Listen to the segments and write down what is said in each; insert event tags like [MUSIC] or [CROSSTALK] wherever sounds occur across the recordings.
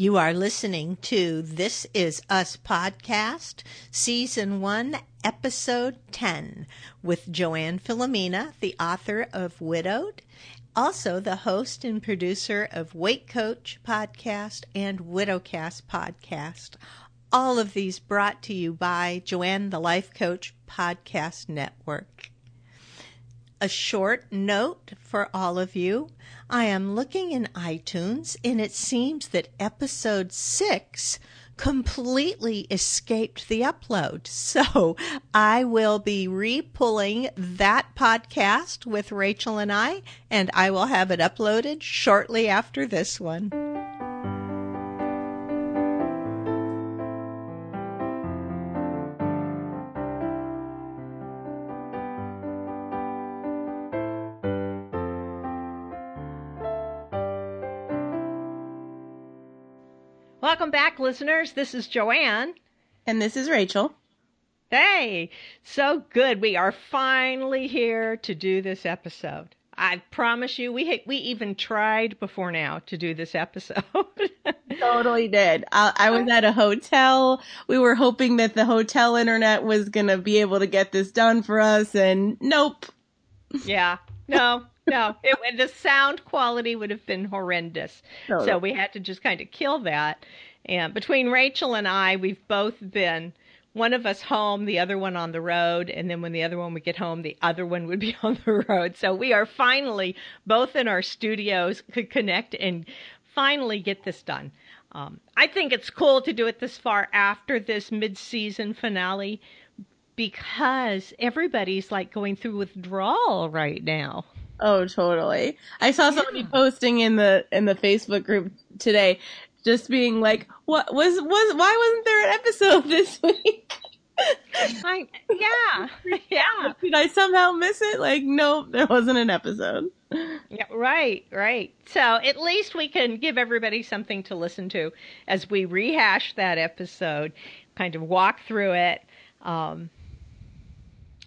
You are listening to This Is Us podcast, season one, episode 10, with Joanne Filomena, the author of Widowed, also the host and producer of Weight Coach podcast and Widowcast podcast. All of these brought to you by Joanne the Life Coach Podcast Network. A short note for all of you. I am looking in iTunes and it seems that episode six completely escaped the upload. [LAUGHS] So I will be re-pulling that podcast with Rachel and I, and I will have it uploaded shortly after this one. Welcome back, listeners. This is Joanne. And this is Rachel. Hey, so good. We are finally here to do this episode. I promise you, we we even tried before now to do this episode. [LAUGHS] totally did. I, I was at a hotel. We were hoping that the hotel internet was gonna be able to get this done for us, and nope. Yeah, no, no. It, the sound quality would have been horrendous. Totally. So we had to just kind of kill that. And between Rachel and I, we've both been one of us home, the other one on the road, and then when the other one would get home, the other one would be [LAUGHS] on the road. So we are finally both in our studios could connect and finally get this done. Um, I think it's cool to do it this far after this mid-season finale because everybody's like going through withdrawal right now. Oh, totally. I saw somebody yeah. posting in the in the Facebook group today just being like, "What was was why wasn't there an episode [LAUGHS] this week?" I, yeah, [LAUGHS] yeah. Did I somehow miss it? Like, no, there wasn't an episode. Yeah, right, right. So at least we can give everybody something to listen to as we rehash that episode, kind of walk through it. Um,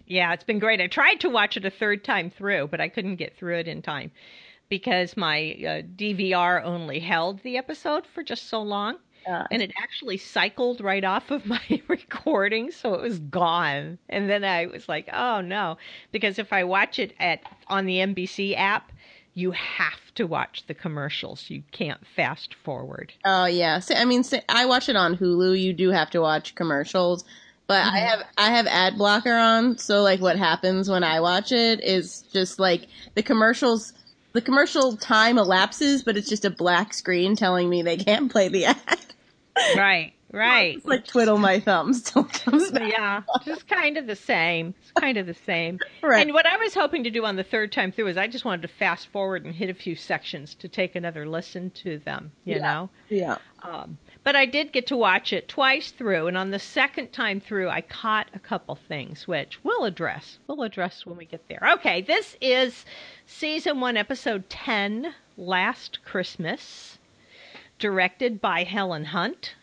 yeah, it's been great. I tried to watch it a third time through, but I couldn't get through it in time because my uh, DVR only held the episode for just so long. Uh, and it actually cycled right off of [LAUGHS] my recording, so it was gone. And then I was like, "Oh no!" Because if I watch it at on the NBC app, you have to watch the commercials. You can't fast forward. Oh yeah, so, I mean, so I watch it on Hulu. You do have to watch commercials, but mm-hmm. I have I have ad blocker on. So like, what happens when I watch it is just like the commercials the commercial time elapses, but it's just a black screen telling me they can't play the ad. [LAUGHS] Right, right. It's like twiddle my thumbs till it comes back. Yeah, just kind of the same. It's kind of the same. Right. And what I was hoping to do on the third time through is I just wanted to fast forward and hit a few sections to take another listen to them. You yeah. know. Yeah. Um, but I did get to watch it twice through, and on the second time through, I caught a couple things, which we'll address. We'll address when we get there. Okay, this is season one, episode 10, Last Christmas, directed by Helen Hunt.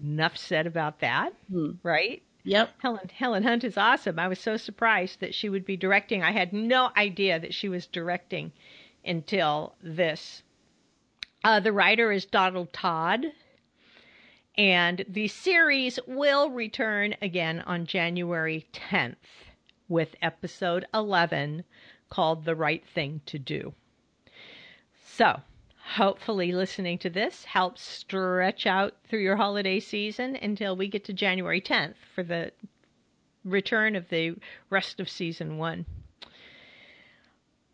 Enough said about that, hmm. right? Yep. Helen Helen Hunt is awesome. I was so surprised that she would be directing. I had no idea that she was directing until this. Uh, the writer is Donald Todd, and the series will return again on January 10th with episode 11 called The Right Thing to Do. So, hopefully, listening to this helps stretch out through your holiday season until we get to January 10th for the return of the rest of season one.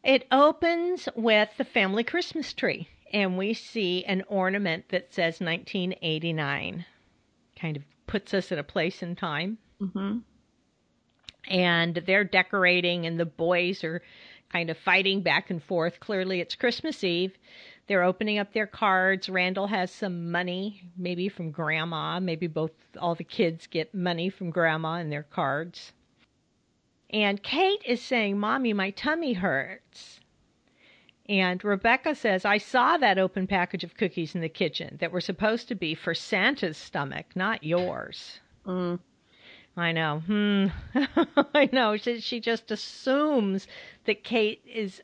It opens with the family Christmas tree and we see an ornament that says 1989. Kind of puts us in a place in time. Mm-hmm. And they're decorating, and the boys are kind of fighting back and forth. Clearly, it's Christmas Eve. They're opening up their cards. Randall has some money, maybe from grandma. Maybe both, all the kids get money from grandma in their cards. And Kate is saying, Mommy, my tummy hurts. And Rebecca says, I saw that open package of cookies in the kitchen that were supposed to be for Santa's stomach, not yours. Mm. I know. Hmm. [LAUGHS] I know. She, she just assumes that Kate is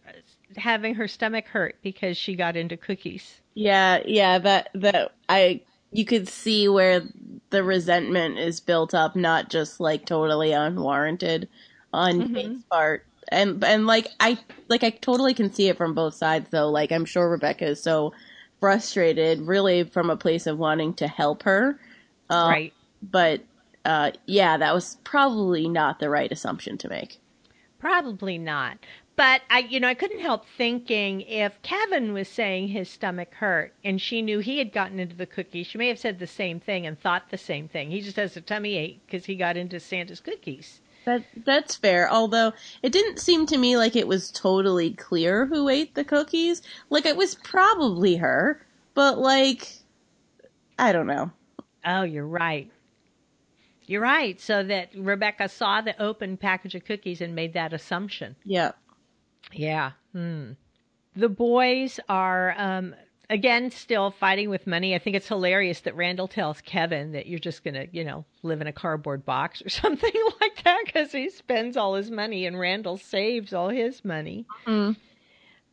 having her stomach hurt because she got into cookies. Yeah, yeah. That that I you could see where the resentment is built up, not just like totally unwarranted on Mhm. Kate's part. And and like I like I totally can see it from both sides though. Like I'm sure Rebecca is so frustrated, really from a place of wanting to help her. Um, right. But uh, yeah, that was probably not the right assumption to make. Probably not. But I, you know, I couldn't help thinking if Kevin was saying his stomach hurt and she knew he had gotten into the cookie, she may have said the same thing and thought the same thing. He just has a tummy ache because he got into Santa's cookies. That that's fair. Although it didn't seem to me like it was totally clear who ate the cookies. Like it was probably her, but like I don't know. Oh, you're right. You're right. So that Rebecca saw the open package of cookies and made that assumption. Yeah. Yeah. Hmm. The boys are um, again still fighting with money. I think it's hilarious that Randall tells Kevin that you're just gonna, you know, live in a cardboard box or [LAUGHS] something like that because he spends all his money and Randall saves all his money. Mm.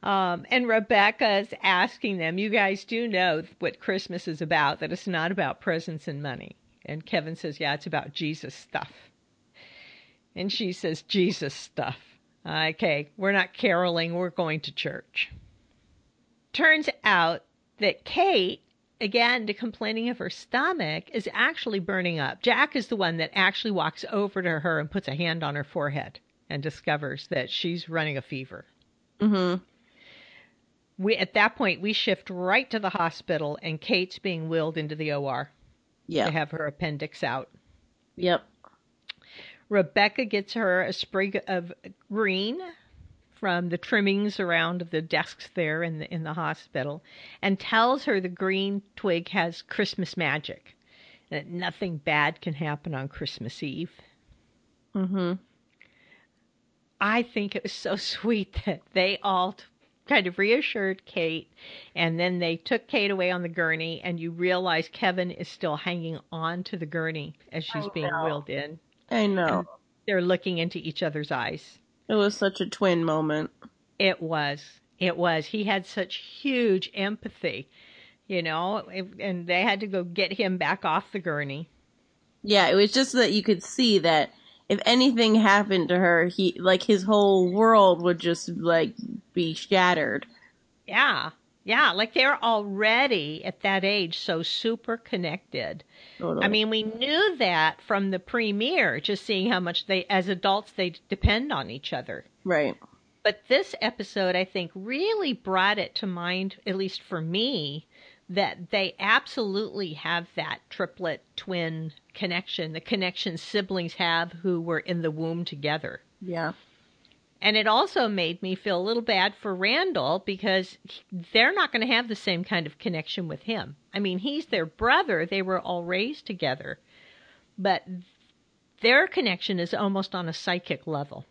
Um, and Rebecca's asking them, "You guys do know what Christmas is about? That it's not about presents and money." And Kevin says, "Yeah, it's about Jesus stuff." And she says, "Jesus stuff." Okay, we're not caroling, we're going to church. Turns out that Kate, again, to complaining of her stomach, is actually burning up. Jack is the one that actually walks over to her and puts a hand on her forehead and discovers that she's running a fever. Mm-hmm. We at that point we shift right to the hospital and Kate's being wheeled into the OR Yeah. to have her appendix out. Yep. Rebecca gets her a sprig of green from the trimmings around the desks there in the in the hospital and tells her the green twig has Christmas magic and that nothing bad can happen on Christmas Eve. Mhm. I think it was so [LAUGHS] sweet that they all t- kind of reassured Kate and then they took Kate away on the gurney and you realize Kevin is still hanging on to the gurney as she's being wheeled in. I know. They're looking into each other's eyes. It was such a twin moment. It was. It was. He had such huge empathy, you know, and they had to go get him back off the gurney. Yeah, it was just that you could see that if anything happened to her, he like his whole world would just like be shattered. Yeah. Yeah. Like they're already at that age so super connected. Totally. I mean, we knew that from the premiere, just seeing how much they, as adults, they depend on each other. right. But this episode, I think, really brought it to mind, at least for me, that they absolutely have that triplet twin connection, the connection siblings have who were in the womb together. Yeah. And it also made me feel a little bad for Randall because they're not going to have the same kind of connection with him. I mean, he's their brother, they were all raised together, but their connection is almost on a psychic level.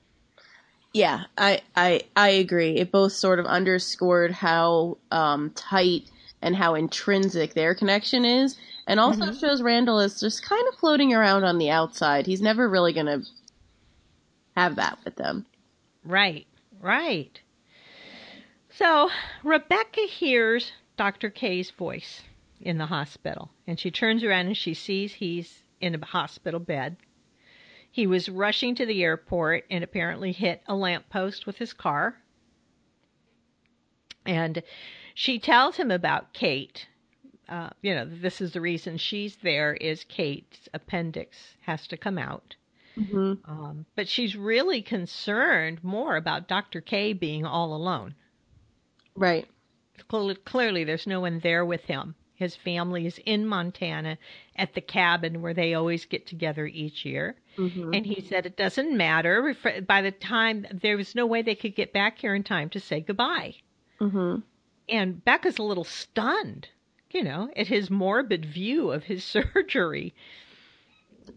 Yeah, I, I I agree. It both sort of underscored how um, tight and how intrinsic their connection is, and also shows Randall is just kind of floating around on the outside. He's never really gonna have that with them. Right, right. So Rebecca hears Dr. K's voice in the hospital, and she turns around and she sees he's in a hospital bed. He was rushing to the airport and apparently hit a lamppost with his car. And she tells him about Kate. Uh, you know, this is the reason she's there is Kate's appendix has to come out. Mm-hmm. Um, but she's really concerned more about Dr. K being all alone. Right. Cl- Clearly, there's no one there with him. His family is in Montana at the cabin where they always get together each year. Mm-hmm. And he said it doesn't matter. By the time there was no way they could get back here in time to say goodbye. Mm-hmm. And Becca's a little stunned, you know, at his morbid view of his [LAUGHS] surgery.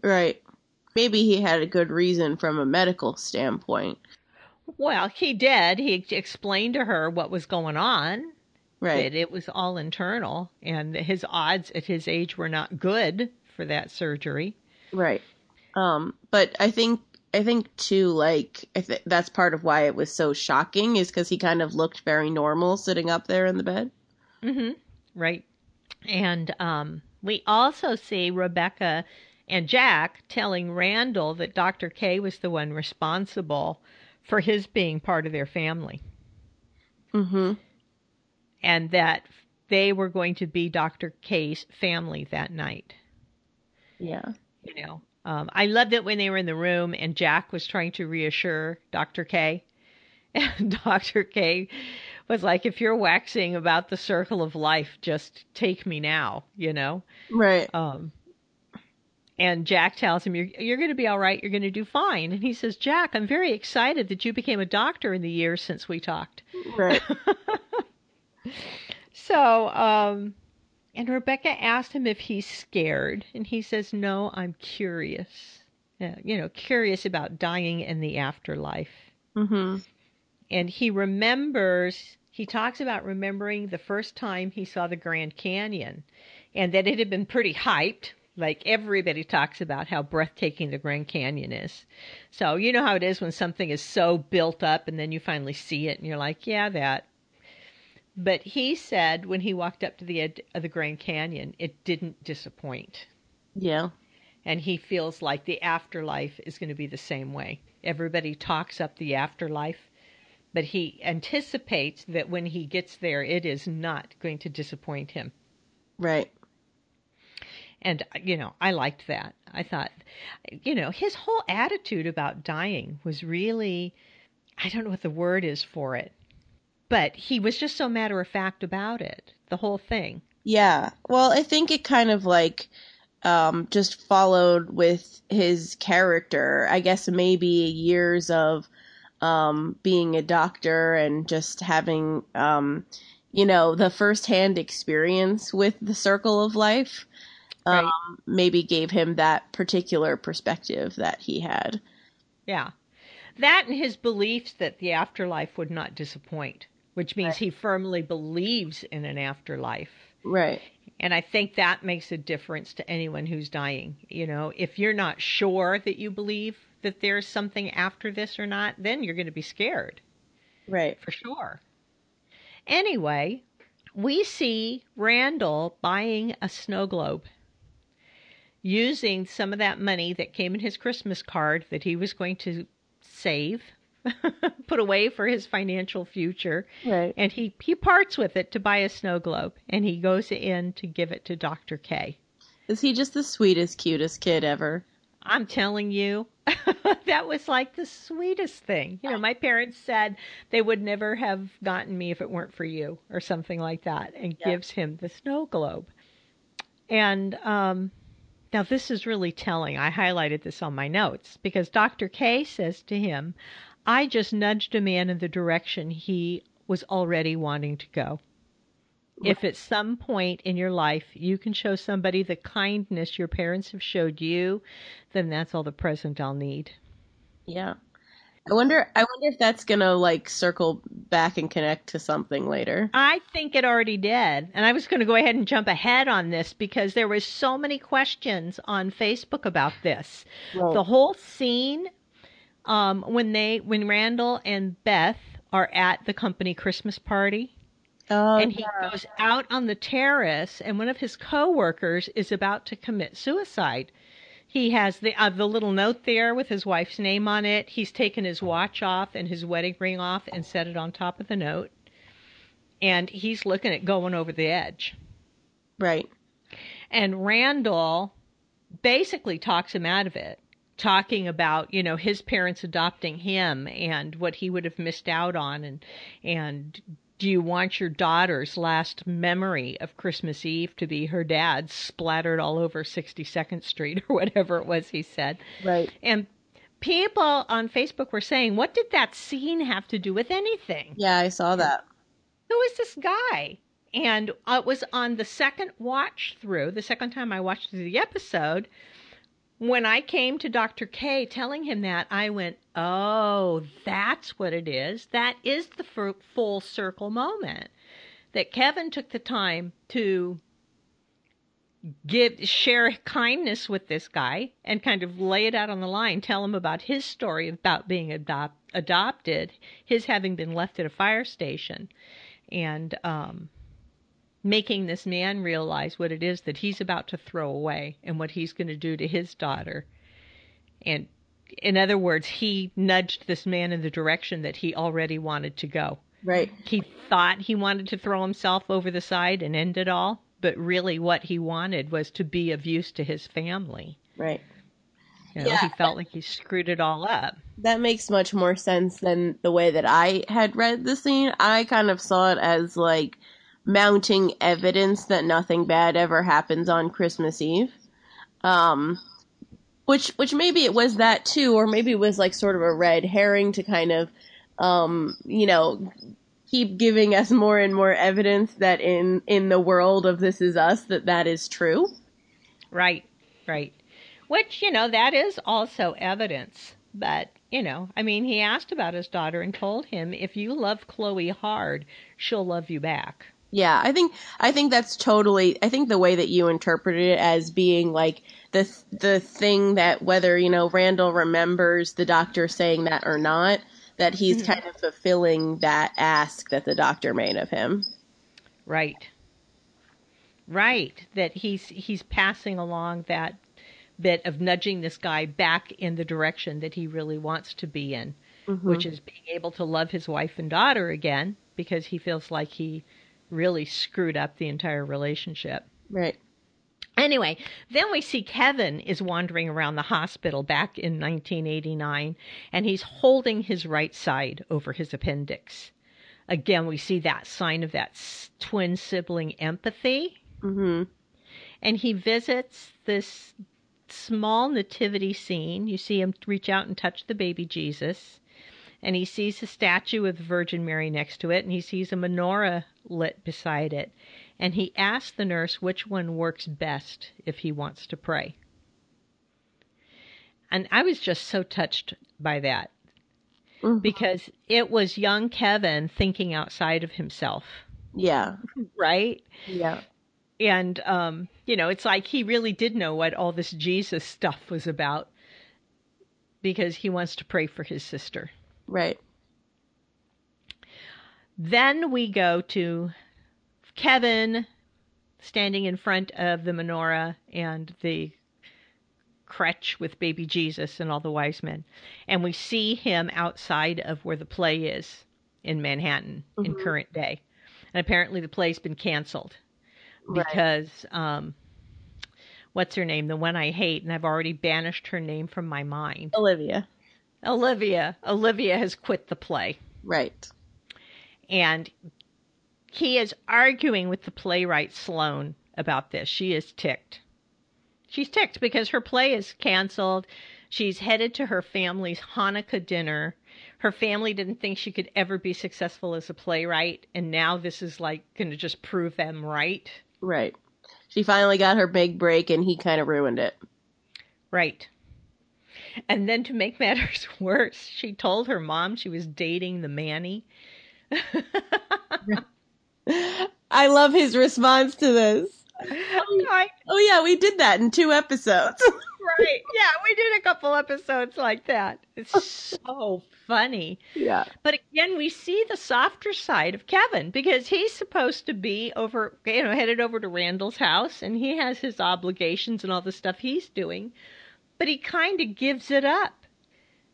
Right. Maybe he had a good reason from a medical standpoint. Well, he did. He explained to her what was going on. Right. it was all internal and his odds at his age were not good for that surgery. Right. Um, but I think I think too, like I th- that's part of why it was so shocking is because he kind of looked very normal sitting up there in the bed. Mm-hmm. Right. And um, we also see Rebecca and Jack telling Randall that Dr. K was the one responsible for his being part of their family. Mm-hmm. And that they were going to be Dr. K's family that night. Yeah. You know, um, I loved it when they were in the room and Jack was trying to reassure Dr. K. [LAUGHS] And Dr. K was like, if you're waxing about the circle of life, just take me now, you know? Right. Um, and Jack tells him, "You're you're going to be all right. You're going to do fine." And he says, "Jack, I'm very excited that you became a doctor in the years since we talked." Right. [LAUGHS] so, um, and Rebecca asked him if he's scared, and he says, "No, I'm curious. You know, curious about dying and the afterlife." mm-hmm. And he remembers. He talks about remembering the first time he saw the Grand Canyon, and that it had been pretty hyped like everybody talks about how breathtaking the Grand Canyon is. So you know how it is when something is so built up and then you finally see it and you're like, yeah, that. But he said when he walked up to the edge of the Grand Canyon, it didn't disappoint. Yeah. And he feels like the afterlife is going to be the same way. Everybody talks up the afterlife, but he anticipates that when he gets there, it is not going to disappoint him. Right. And, you know, I liked that. I thought, you know, his whole attitude about dying was really, I don't know what the word is for it, but he was just so matter of fact about it, the whole thing. Yeah. Well, I think it kind of like um, just followed with his character. I guess maybe years of um, being a doctor and just having, um, you know, the firsthand experience with the circle of life Right. um, maybe gave him that particular perspective that he had. Yeah. That and his beliefs that the afterlife would not disappoint, which means Right. he firmly believes in an afterlife. Right. And I think that makes a difference to anyone who's dying. You know, if you're not sure that you believe that there's something after this or not, then you're going to be scared Right. for sure. Anyway, we see Randall buying a snow globe using some of that money that came in his Christmas card that he was going to save, [LAUGHS] put away for his financial future. Right. And he, he parts with it to buy a snow globe and he goes in to give it to Dr. K. Is he just the sweetest, cutest kid ever? I'm telling you, [LAUGHS] that was like the sweetest thing. You know, my parents said they would never have gotten me if it weren't for you, or something like that, and Yeah. gives him the snow globe. And um, now this is really telling. I highlighted this on my notes because Dr. K says to him, I just nudged a man in the direction he was already wanting to go. If at some point in your life you can show somebody the kindness your parents have showed you, then that's all the present I'll need. Yeah. I wonder I wonder if that's gonna like circle back and connect to something later. I think it already did. And I was going to go ahead and jump ahead on this because there was so many questions on Facebook about this. Right. The whole scene um, when they when Randall and Beth are at the company Christmas party Oh, and he goes out on the terrace and one of his coworkers is about to commit suicide. He has the uh, the little note there with his wife's name on it. He's taken his watch off and his wedding ring off and set it on top of the note. And he's looking at going over the edge. right. And Randall basically talks him out of it, talking about, you know, his parents adopting him and what he would have missed out on and and do you want your daughter's last memory of Christmas Eve to be her dad splattered all over 62nd Street or [LAUGHS] whatever it was he said? Right. And people on Facebook were saying, what did that scene have to do with anything? Yeah, I saw that. who is this guy? And uh, it was on the second watch through, the second time I watched the episode, when I came to Dr. K telling him that, I went, oh, that's what it is. That is the full circle moment. That Kevin took the time to give share kindness with this guy and kind of lay it out on the line tell him about his story about being adopt, adopted his having been left at a fire station and um making this man realize what it is that he's about to throw away and what he's going to do to his daughter. And in other words, he nudged this man in the direction that he already wanted to go. Right. He thought he wanted to throw himself over the side and end it all, but really what he wanted was to be of use to his family. Right. You know, Yeah. he felt like he screwed it all up. That makes much more sense than the way that I had read the scene. I kind of saw it as like mounting evidence that nothing bad ever happens on Christmas Eve. Um which which maybe it was that too or maybe it was like sort of a red herring to kind of um you know keep giving us more and more evidence that in in the world of this is us that that is true. Right, right. Which, you know, that is also evidence. But, you know, I mean, he asked about his daughter and told him if you love Chloe hard, she'll love you back. Yeah, I think I think that's totally. I think the way that you interpreted it as being like the the thing that whether you know Randall remembers the doctor saying that or not, that he's mm-hmm. kind of fulfilling that ask that the doctor made of him. Right. Right. That he's he's passing along that bit of nudging this guy back in the direction that he really wants to be in, which mm-hmm. is being able to love his wife and daughter again because he feels like he really screwed up the entire relationship. Right. Anyway, then we see Kevin is wandering around the hospital back in 1989 and he's holding his right side over his appendix. Again, we see that sign of that s- twin sibling empathy. hmm And he visits this small nativity scene. You see him reach out and touch the baby Jesus. And he sees a statue of the Virgin Mary next to it, and he sees a menorah lit beside it. And he asks the nurse which one works best if he wants to pray. And I was just so touched by that Mhm. because it was young Kevin thinking outside of himself, Yeah. right? Yeah. and um you know it's like he really did know what all this jesus stuff was about because he wants to pray for his sister Right. Then we go to kevin standing in front of the menorah and the creche with baby jesus and all the wise men and we see him outside of where the play is in manhattan in Mhm. current day and apparently the play's been canceled Right. because um what's her name the one i hate and i've already banished her name from my mind Olivia. olivia olivia has quit the play Right. And he is arguing with the playwright sloane about this she is ticked she's ticked because her play is canceled she's headed to her family's hanukkah dinner her family didn't think she could ever be successful as a playwright and now this is like going to just prove them right Right. She finally got her big break, and he kind of ruined it. Right. And then to make [LAUGHS] matters [LAUGHS] worse, she told her mom she was dating the Manny. I love his response to this. Oh yeah, we did that in two episodes. [LAUGHS] right. Yeah, we did a couple episodes like that. It's so funny. yeah. But again, we see the softer side of Kevin because he's supposed to be over, you know, headed over to Randall's house and he has his obligations and all the stuff he's doing. But he kind of gives it up.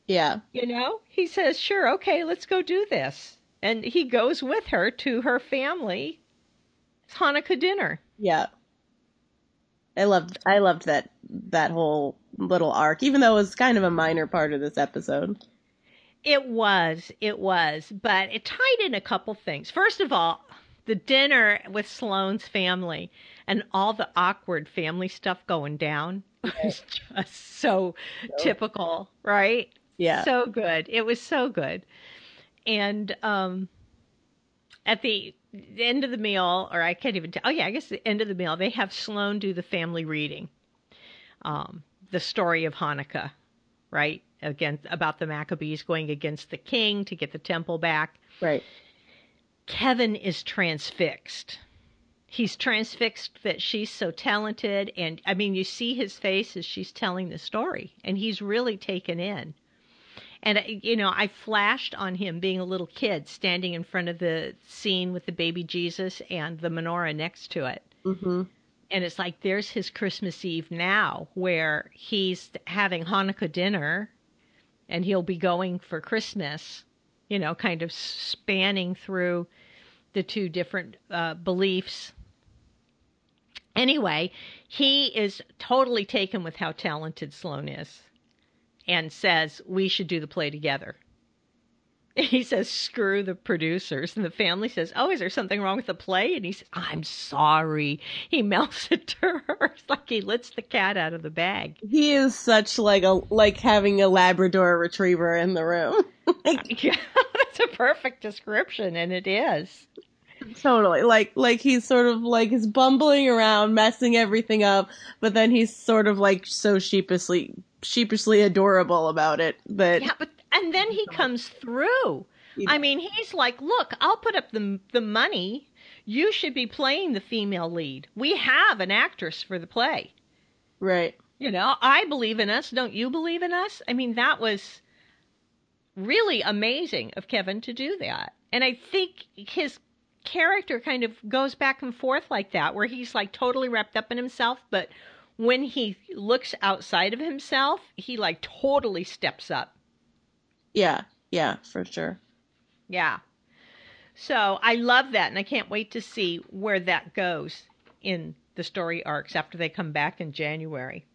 Yeah. You know, he says, "Sure, okay, let's go do this," and he goes with her to her family Hanukkah dinner. Yeah. I loved I loved that that whole little arc, even though it was kind of a minor part of this episode. It was, it was, but it tied in a couple things. First of all, the dinner with Sloane's family and all the awkward family stuff going down [LAUGHS] was just so typical, right? Yeah. So good. It was so good. And um at the end of the meal, or I can't even tell. Oh yeah, I guess the end of the meal, they have Sloane do the family reading, um, the story of Hanukkah, right? Again, about the Maccabees going against the king to get the temple back. right. Kevin is transfixed. He's transfixed that she's so talented. And I mean, you see his face as she's telling the story, and he's really taken in. And uh, you know, I flashed on him being a little kid standing in front of the scene with the baby Jesus and the menorah next to it. Mm-hmm. And it's like there's his Christmas Eve now, where he's having Hanukkah dinner, and he'll be going for Christmas. You know, kind of spanning through the two different uh, beliefs. Anyway, he is totally taken with how talented Sloan is and says we should do the play together. He says, screw the producers. And the family says, oh, is there something wrong with the play? And he says, I'm sorry. He [LAUGHS] melts it to her. It's like he lets the cat out of the bag. He is such like a like having a Labrador retriever in the room. like, [LAUGHS] yeah, that's a perfect description, and it is. Totally. Like like he's sort of like he's bumbling around, messing everything up, but then he's sort of like so sheepishly sheepishly adorable about it. But Yeah, but and then he comes through. I mean, he's like, "Look, I'll put up the the money. You should be playing the female lead. We have an actress for the play. right. You know, I believe in us. Don't you believe in us? I mean, that was really amazing of Kevin to do that. And I think his character kind of goes back and forth like that, where he's like totally wrapped up in himself, but when he looks outside of himself, he like totally steps up. Yeah. Yeah, for sure. Yeah. So I love that, and I can't wait to see where that goes in the story arcs after they come back in January.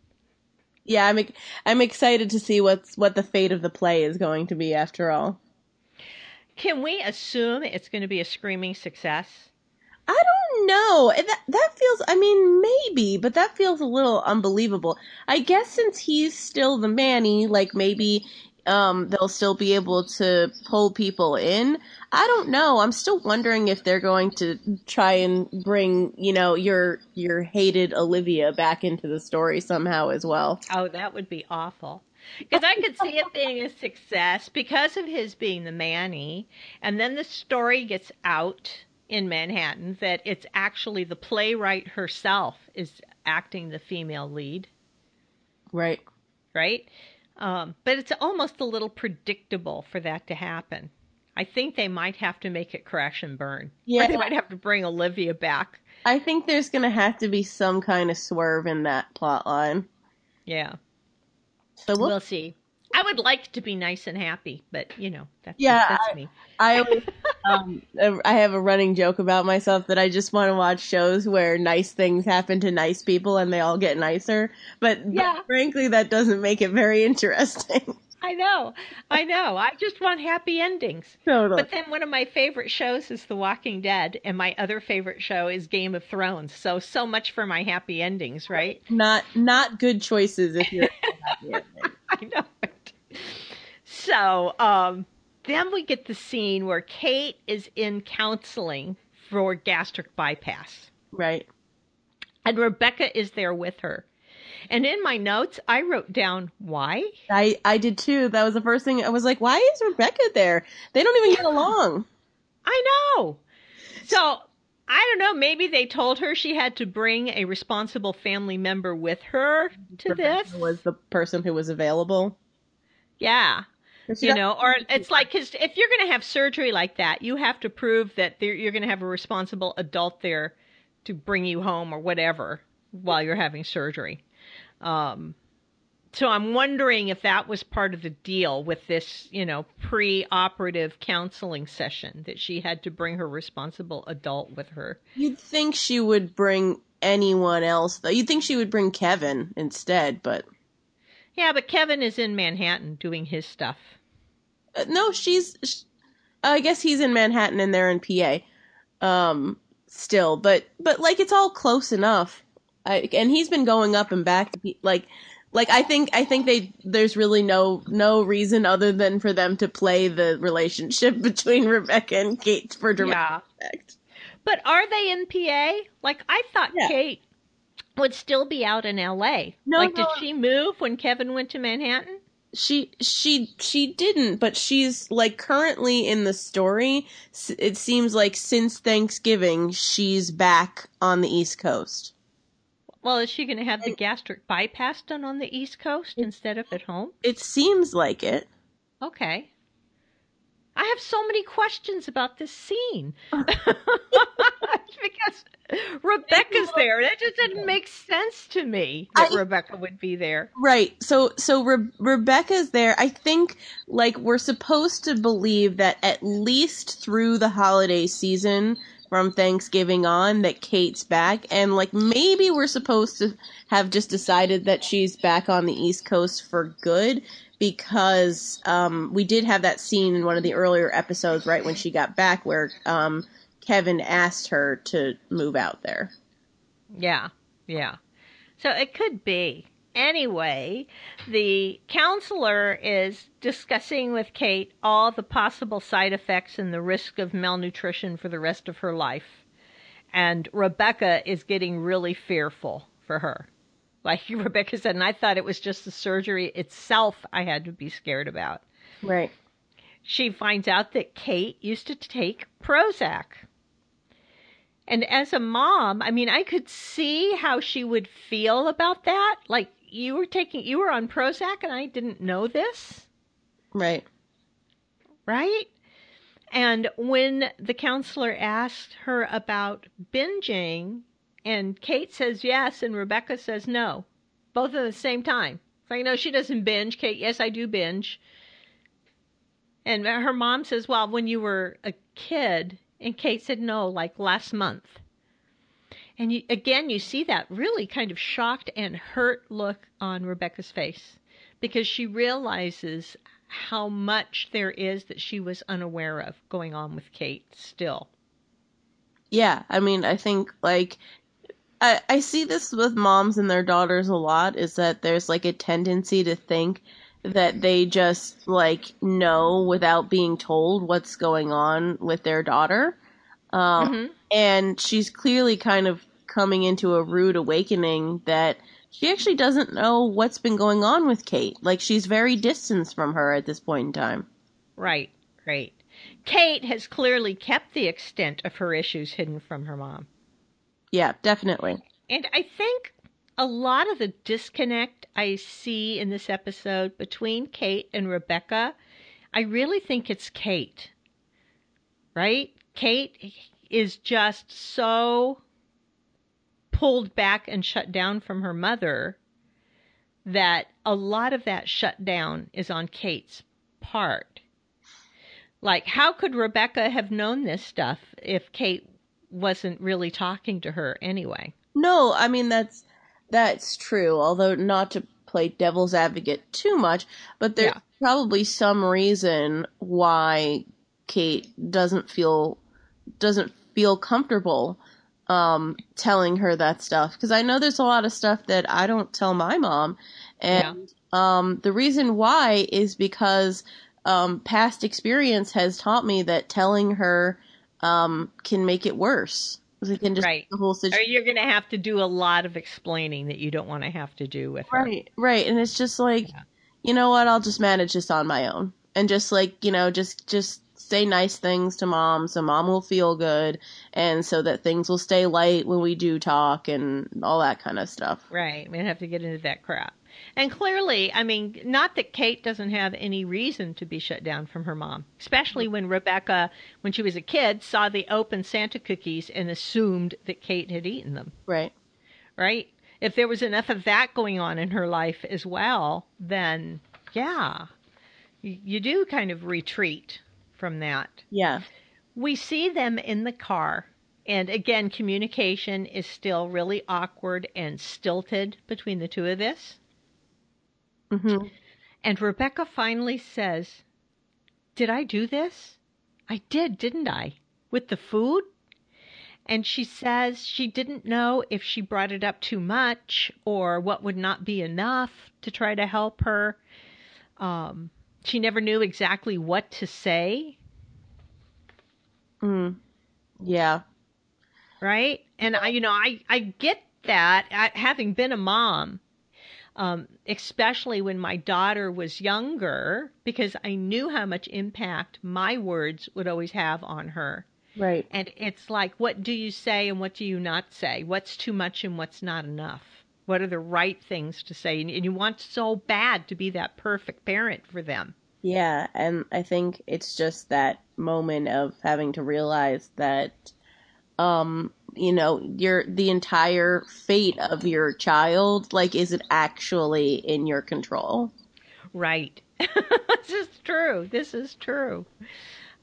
Yeah, I'm I'm excited to see what's what the fate of the play is going to be after all. Can we assume it's going to be a screaming success? I don't know. That that feels. I mean, maybe, but that feels a little unbelievable. I guess since he's still the Manny, like maybe um, they'll still be able to pull people in. I don't know. I'm still wondering if they're going to try and bring you know your your hated Olivia back into the story somehow as well. Oh, that would be awful. Because I could see it being a success because of his being the Manny, and then the story gets out in Manhattan that it's actually the playwright herself is acting the female lead, Right. right? Um, but it's almost a little predictable for that to happen. I think they might have to make it crash and burn. Yeah. Or they might have to bring Olivia back. I think there's gonna have to be some kind of swerve in that plot line. Yeah. So we'll We'll see. I would like to be nice and happy, but you know, that's Yeah, that's me. I always, um, I have a running joke about myself that I just want to watch shows where nice things happen to nice people and they all get nicer. But, but Yeah. frankly, that doesn't make it very [LAUGHS] interesting. I know. I know. I just want happy endings. totally. But then one of my favorite shows is The Walking Dead, and my other favorite show is Game of Thrones. So so much for my happy endings, right? not not good choices if you're. [LAUGHS] I know. So, um, then we get the scene where Kate is in counseling for gastric bypass. right. And Rebecca is there with her. And in my notes, I wrote down why. I I did too. That was the first thing. I was like, why is Rebecca there? They don't even get along. I know. So I don't know. Maybe they told her she had to bring a responsible family member with her to this. Was the person who was available. Yeah. You know, or it's like, cause if you're going to have surgery like that, you have to prove that you're going to have a responsible adult there to bring you home or whatever while you're having surgery. Um, so I'm wondering if that was part of the deal with this, you know, pre-operative counseling session that she had to bring her responsible adult with her. You'd think she would bring anyone else though. You'd think she would bring Kevin instead, but Yeah, but Kevin is in Manhattan doing his stuff. uh, no, she's. sh I guess he's in Manhattan and they're in PA. Um, still, but but like it's all close enough. I, and he's been going up and back. Like like I think I think they there's really no no reason other than for them to play the relationship [LAUGHS] between Rebecca and Kate for dramatic effect. But are they in PA? Like I thought Yeah. Kate would still be out in LA. No, like no. did she move when Kevin went to Manhattan? she she she didn't but she's like currently in the story it seems like since thanksgiving she's back on the east coast Well, is she going to have the gastric bypass done on the East Coast instead of at home? it seems like it Okay. I have so many questions about this scene. [LAUGHS] [LAUGHS] because Rebecca's there. That just didn't make sense to me that I- Rebecca would be there. Right. So so Re- Rebecca's there. I think like we're supposed to believe that at least through the holiday season from Thanksgiving on that Kate's back and like maybe we're supposed to have just decided that she's back on the East Coast for good because um we did have that scene in one of the earlier episodes right when she got back where um Kevin asked her to move out there. Yeah, yeah. So it could be. Anyway, the counselor is discussing with Kate all the possible side effects and the risk of malnutrition for the rest of her life. And Rebecca is getting really fearful for her. Like [LAUGHS] Rebecca said, and I thought it was just the surgery itself I had to be scared about. Right. She finds out that Kate used to take Prozac. And as a mom, I mean, I could see how she would feel about that. Like you were taking, you were on Prozac and I didn't know this, Right. right? And when the counselor asked her about binging, and Kate says yes, and Rebecca says no, both at the same time. It's like, no, she doesn't binge. Kate, yes, I do binge. And her mom says, well, when you were a kid, and Kate said no, like last month. And you, again, you see that really kind of shocked and hurt look on Rebecca's face because she realizes how much there is that she was unaware of going on with Kate still. Yeah, I mean, I think like I I see this with moms and their daughters a lot is that there's like a tendency to think that they just like know without being told what's going on with their daughter. Um Mhm. And she's clearly kind of coming into a rude awakening that she actually doesn't know what's been going on with Kate. Like she's very distanced from her at this point in time. Right, right. Kate has clearly kept the extent of her issues hidden from her mom. Yeah, definitely. And I think a lot of the disconnect I see in this episode between Kate and Rebecca, I really think it's Kate. Right? Kate is just so pulled back and shut down from her mother that a lot of that shutdown is on Kate's part. Like, how could Rebecca have known this stuff if Kate wasn't really talking to her anyway? No, I mean that's that's true. Although not to play devil's advocate too much, but there's Yeah. probably some reason why Kate doesn't feel doesn't feel comfortable um telling her that stuff because I know there's a lot of stuff that I don't tell my mom and um the reason why is because um past experience has taught me that telling her um can make it worse. It can just Right. the whole situation. Or you're going to have to do a lot of explaining that you don't want to have to do with her. Right, right. And it's just like, Yeah. you know what, I'll just manage this on my own. And just like, you know, just just say nice things to mom so mom will feel good and so that things will stay light when we do talk and all that kind of stuff. Right. We don't have to get into that crap. And clearly, I mean, not that Kate doesn't have any reason to be shut down from her mom, especially when Rebecca, when she was a kid, saw the open Santa cookies and assumed that Kate had eaten them, Right. right? If there was enough of that going on in her life as well, then yeah, you, you do kind of retreat from that. Yeah. We see them in the car. And again, communication is still really awkward and stilted between the two of this. Mhm. And Rebecca finally says, Did I do this? I did, didn't I? With the food? And she says she didn't know if she brought it up too much or what would not be enough to try to help her. Um, she never knew exactly what to say. Mm. Yeah. right? And I, you know, I I get that. I, having been a mom, um, especially when my daughter was younger, because I knew how much impact my words would always have on her. Right. And it's like, what do you say and what do you not say? What's too much and what's not enough? What are the right things to say? And, and you want so bad to be that perfect parent for them. Yeah, and I think it's just that moment of having to realize that um you know, your the entire fate of your child like is it actually in your control? Right. [LAUGHS] this is true. This is true.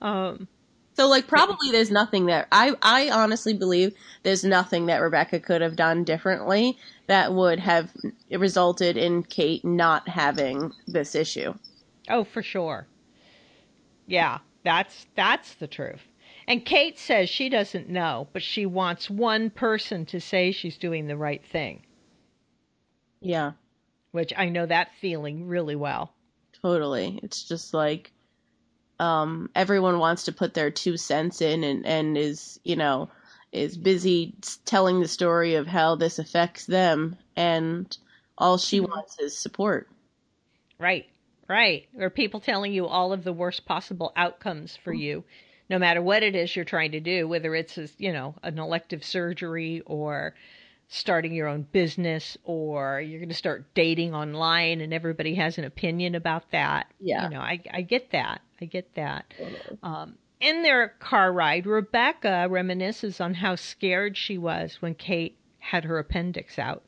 Um so like probably there's nothing that I I honestly believe there's nothing that Rebecca could have done differently that would have resulted in Kate not having this issue. Oh, for sure. Yeah, that's that's the truth. And Kate says she doesn't know, but she wants one person to say she's doing the right thing. Yeah. Which I know that feeling really well. Totally. It's just like um, everyone wants to put their two cents in and, and is, you know, is busy telling the story of how this affects them. And all she mm-hmm. wants is support. Right. Right. Or people telling you all of the worst possible outcomes for you no matter what it is you're trying to do, whether it's you know an elective surgery or starting your own business or you're going to start dating online and everybody has an opinion about that. Yeah. You know, I, I get that. I get that. Um, in their car ride, Rebecca reminisces on how scared she was when Kate had her appendix out.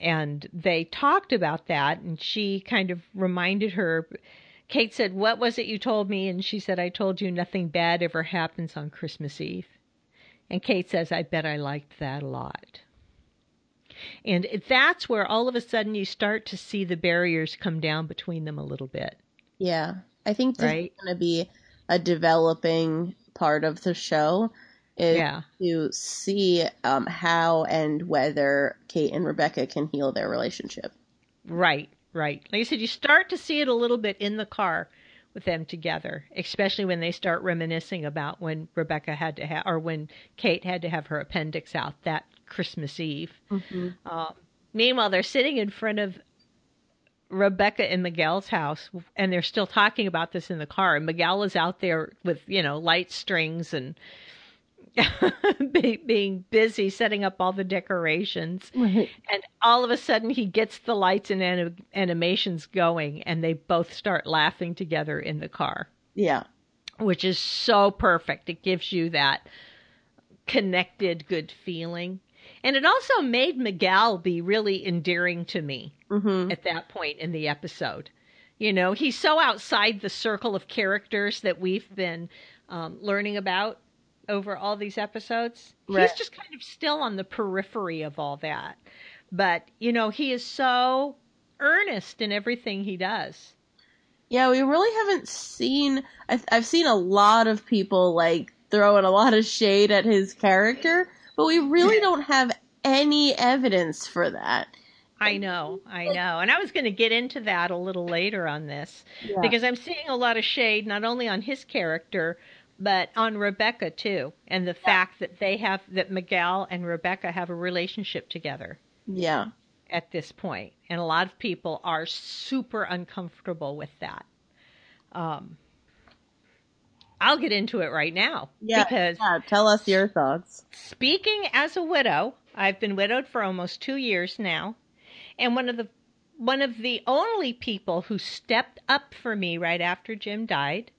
And they talked about that, and she kind of reminded her Kate said, What was it you told me? And she said, I told you nothing bad ever happens on Christmas Eve. And Kate says, I bet I liked that a lot. And that's where all of a sudden you start to see the barriers come down between them a little bit. Yeah. I think this right? is going to be a developing part of the show is yeah. to see um, how and whether Kate and Rebecca can heal their relationship. Right. Right. Like I said, you start to see it a little bit in the car with them together, especially when they start reminiscing about when Rebecca had to have, or when Kate had to have her appendix out that Christmas Eve. Mm-hmm. Uh, meanwhile, they're sitting in front of Rebecca and Miguel's house, and they're still talking about this in the car. And Miguel is out there with, you know, light strings and [LAUGHS] being busy setting up all the decorations. Right. And all of a sudden, he gets the lights and anim- animations going, and they both start laughing together in the car. Yeah. Which is so perfect. It gives you that connected, good feeling. And it also made Miguel be really endearing to me mm-hmm. at that point in the episode. You know, he's so outside the circle of characters that we've been um, learning about over all these episodes. Right. He's just kind of still on the periphery of all that. But, you know, he is so earnest in everything he does. Yeah, we really haven't seen. I've, I've seen a lot of people like throwing a lot of shade at his character, but we really [LAUGHS] don't have any evidence for that. I know, I know. And I was going to get into that a little later on this yeah. because I'm seeing a lot of shade not only on his character, but on Rebecca too, and the yeah. fact that they have that Miguel and Rebecca have a relationship together. Yeah. At this point, and a lot of people are super uncomfortable with that. Um, I'll get into it right now. Yeah, because yeah, tell us your thoughts. Speaking as a widow, I've been widowed for almost two years now, and one of the one of the only people who stepped up for me right after Jim died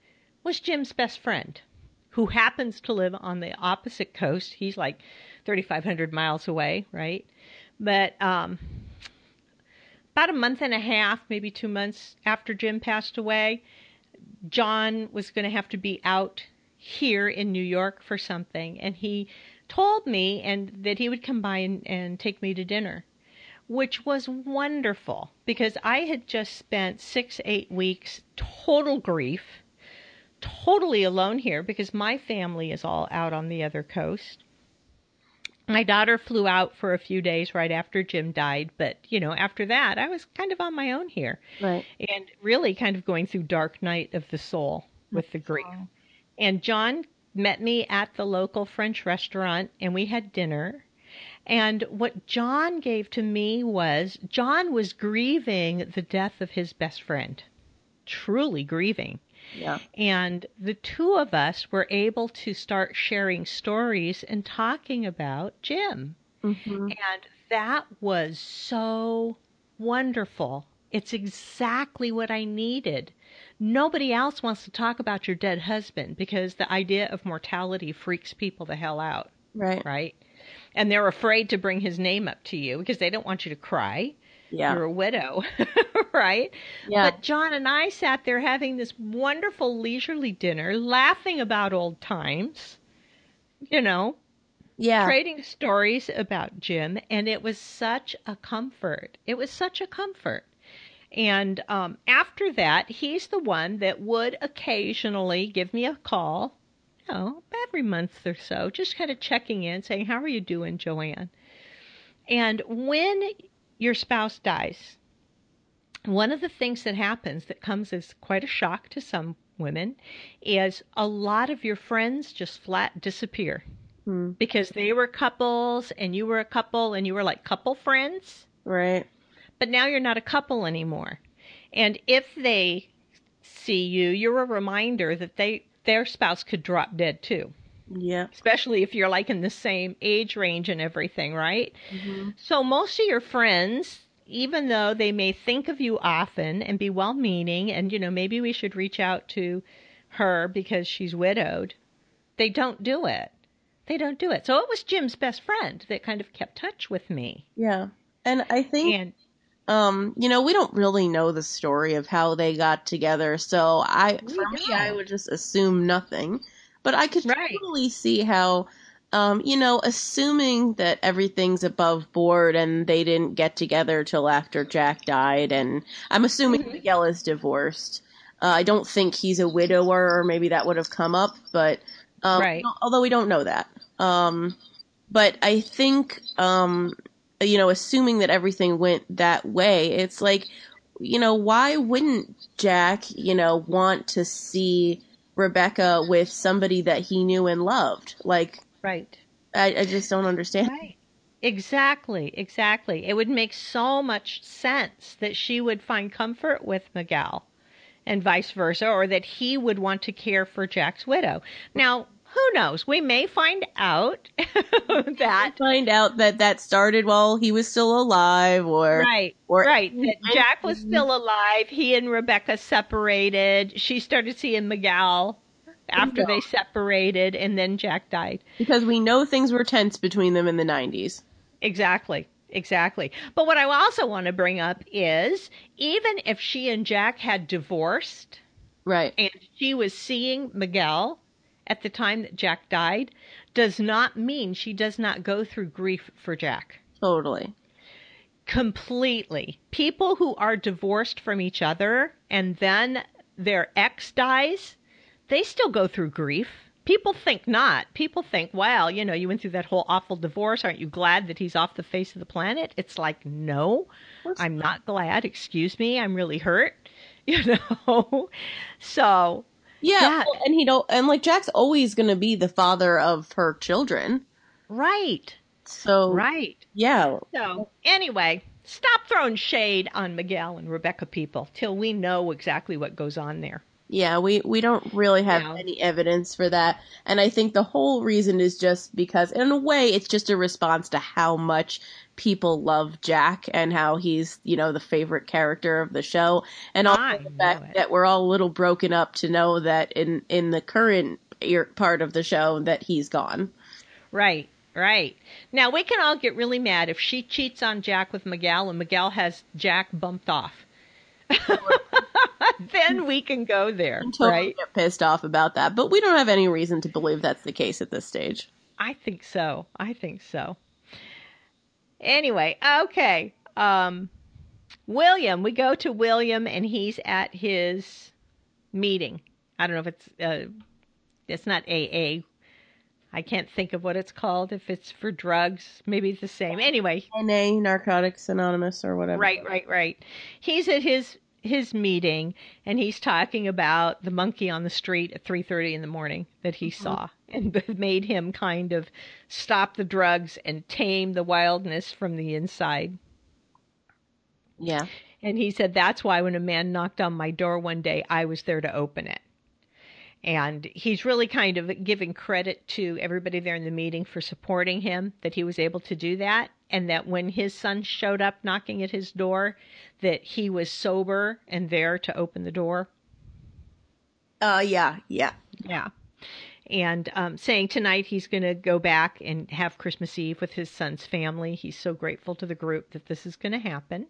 was Jim's best friend who happens to live on the opposite coast. He's like 3,500 miles away, right? But um, about a month and a half, maybe two months after Jim passed away, John was going to have to be out here in New York for something, and he told me and that he would come by and, and take me to dinner, which was wonderful because I had just spent six, eight weeks total grief totally alone here because my family is all out on the other coast. My daughter flew out for a few days right after Jim died, but you know, after that, I was kind of on my own here. Right. And really kind of going through dark night of the soul with the grief. And John met me at the local French restaurant and we had dinner. And what John gave to me was John was grieving the death of his best friend. Truly grieving. Yeah. And the two of us were able to start sharing stories and talking about Jim. Mm-hmm. And that was so wonderful. It's exactly what I needed. Nobody else wants to talk about your dead husband because the idea of mortality freaks people the hell out, Right. right? And they're afraid to bring his name up to you because they don't want you to cry. Yeah. You're a widow, [LAUGHS] right? Yeah. But John and I sat there having this wonderful leisurely dinner, laughing about old times, you know, yeah. trading stories about Jim, and it was such a comfort. It was such a comfort. And um, after that, he's the one that would occasionally give me a call, you know, every month or so, just kind of checking in, saying, How are you doing, Joanne? And when your spouse dies, one of the things that happens that comes as quite a shock to some women is a lot of your friends just flat disappear Hmm. because they were couples and you were a couple and you were like couple friends, Right. but now you're not a couple anymore. And if they see you, you're a reminder that they their spouse could drop dead too, Yeah. especially if you're like in the same age range and everything, right? Mm-hmm. So most of your friends even though they may think of you often and be well meaning and you know maybe we should reach out to her because she's widowed, they don't do it. They don't do it. So it was Jim's best friend that kind of kept touch with me. Yeah. And I think And um, you know, we don't really know the story of how they got together, so I We for me I would just assume nothing. But I could Right. totally see how um, you know, assuming that everything's above board and they didn't get together till after Jack died and I'm assuming Mhm. Miguel is divorced. Uh, I don't think he's a widower or maybe that would have come up, but um, Right. although we don't know that. Um, but I think um, you know, assuming that everything went that way, it's like, you know, why wouldn't Jack, you know, want to see Rebecca with somebody that he knew and loved? Like, right. I, I just don't understand. Right. Exactly, exactly. It would make so much sense that she would find comfort with Miguel and vice versa, or that he would want to care for Jack's widow. Now, who knows? We may find out [LAUGHS] that Find out that that started while he was still alive, or right, or right. That Jack was still alive. He and Rebecca separated. She started seeing Miguel after they separated, and then Jack died. because we know things were tense between them in the '90s. Exactly. Exactly. But what I also want to bring up is even if she and Jack had divorced Right. and she was seeing Miguel at the time that Jack died, does not mean she does not go through grief for Jack. Totally. Completely. People who are divorced from each other and then their ex dies, they still go through grief. People think not. People think, well, you know, you went through that whole awful divorce. Aren't you glad that he's off the face of the planet? It's like, no, I'm not glad. Excuse me. I'm really hurt. [LAUGHS] You know? So, Yeah, That- well, and he don't, and like Jack's always going to be the father of her children. right, So right. yeah, So, anyway, stop throwing shade on Miguel and Rebecca people till we know exactly what goes on there. Yeah, we, we don't really have No. any evidence for that. And I think the whole reason is just because, in a way, it's just a response to how much people love Jack and how he's, you know, the favorite character of the show. And also I the fact it. that we're all a little broken up to know that in, in the current part of the show that he's gone. Right, right. Now, we can all get really mad if she cheats on Jack with Miguel and Miguel has Jack bumped off. [LAUGHS] then we can go there, totally right? get pissed off about that. But we don't have any reason to believe that's the case at this stage. I think so. I think so. Anyway, okay. Um, William, we go to William and he's at his meeting. I don't know if it's uh, it's not AA. I can't think of what it's called. If it's for drugs, maybe it's the same. Anyway, NA, Narcotics Anonymous, or whatever. Right, right, right. He's at his his meeting and he's talking about the monkey on the street at 3:30 in the morning that he mm-hmm. saw and [LAUGHS] made him kind of stop the drugs and tame the wildness from the inside. Yeah. And he said that's why when a man knocked on my door one day I was there to open it. And he's really kind of giving credit to everybody there in the meeting for supporting him that he was able to do that and that when his son showed up knocking at his door, that he was sober and there to open the door. Uh, yeah, yeah. Yeah. And um, saying tonight he's going to go back and have Christmas Eve with his son's family. He's so grateful to the group that this is going to happen.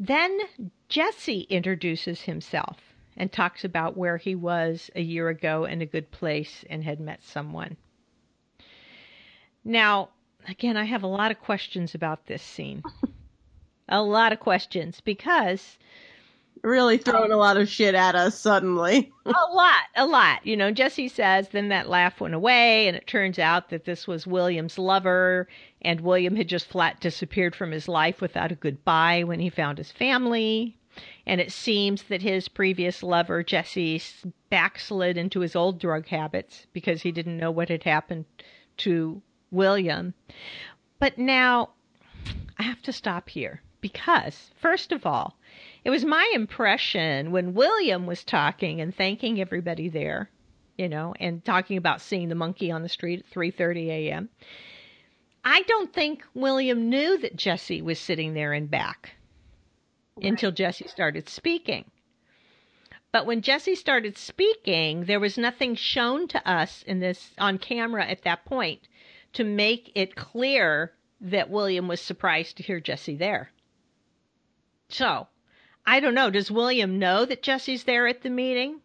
Then Jesse introduces himself and talks about where he was a year ago in a good place and had met someone. Now, again, I have a lot of questions about this scene. a lot of questions because really throwing a lot of shit at us suddenly. a lot, a lot. You know, Jesse says, then that laugh went away, and it turns out that this was William's lover, and William had just flat disappeared from his life without a goodbye when he found his family. And it seems that his previous lover, Jesse, backslid into his old drug habits because he didn't know what had happened to William. But now I have to stop here because, first of all, it was my impression when William was talking and thanking everybody there, you know, and talking about seeing the monkey on the street at 3:30 a.m. I don't think William knew that Jesse was sitting there in back right. until Jesse started speaking. But when Jesse started speaking, there was nothing shown to us in this on camera at that point to make it clear that William was surprised to hear Jesse there. So, I don't know. Does William know that Jesse's there at the meeting?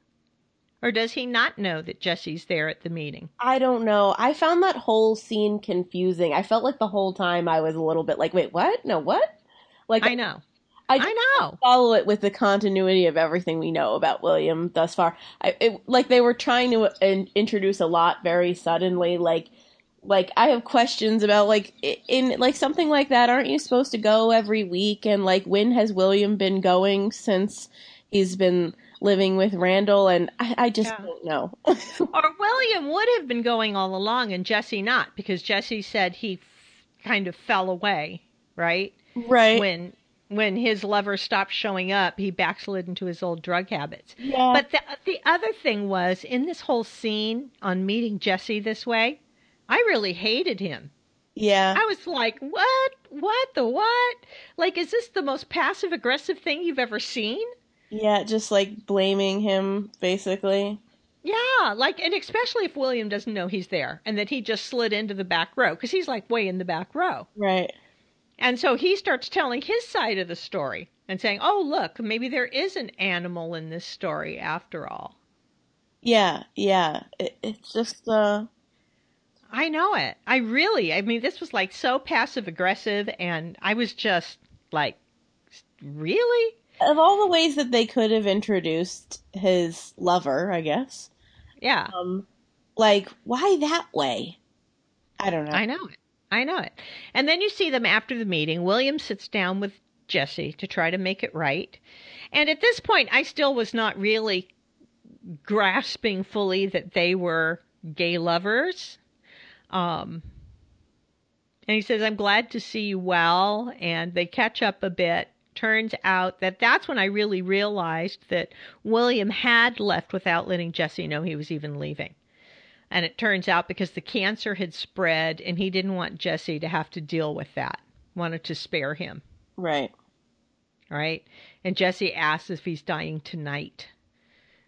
Or does he not know that Jesse's there at the meeting? I don't know. I found that whole scene confusing. I felt like the whole time I was a little bit like, wait, what? No, what? Like I know. I, I know. Follow it with the continuity of everything we know about William thus far. I, it, like they were trying to uh, in, introduce a lot very suddenly. Like like I have questions about like in like something like that. Aren't you supposed to go every week? And like when has William been going since he's been living with Randall? And I, I just yeah. don't know. [LAUGHS] or William would have been going all along, and Jesse not because Jesse said he f- kind of fell away, right? Right when when his lover stopped showing up, he backslid into his old drug habits. Yeah. But the the other thing was in this whole scene on meeting Jesse this way I really hated him. Yeah. I was like, what? What the what? Like, is this the most passive aggressive thing you've ever seen? Yeah, just like blaming him, basically. Yeah, like, and especially if William doesn't know he's there and that he just slid into the back row because he's like way in the back row. Right. And so he starts telling his side of the story and saying, oh, look, maybe there is an animal in this story after all. Yeah, yeah. It, it's just, uh, I know it. I really, I mean, this was like so passive aggressive, and I was just like, really? Of all the ways that they could have introduced his lover, I guess. Yeah. Um, like, why that way? I don't know. I know it. I know it. And then you see them after the meeting. William sits down with Jesse to try to make it right. And at this point, I still was not really grasping fully that they were gay lovers. Um, and he says, I'm glad to see you well. And they catch up a bit. Turns out that that's when I really realized that William had left without letting Jesse know he was even leaving. And it turns out because the cancer had spread and he didn't want Jesse to have to deal with that, wanted to spare him. Right. Right. And Jesse asks if he's dying tonight.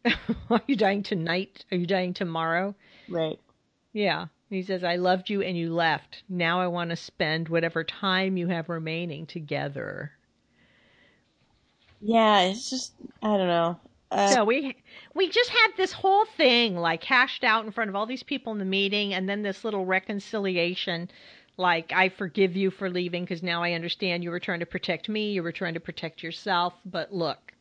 [LAUGHS] Are you dying tonight? Are you dying tomorrow? Right. Yeah. He says, I loved you and you left. Now I want to spend whatever time you have remaining together. Yeah, it's just I don't know. Uh, so we we just had this whole thing like hashed out in front of all these people in the meeting, and then this little reconciliation, like I forgive you for leaving because now I understand you were trying to protect me, you were trying to protect yourself, but look,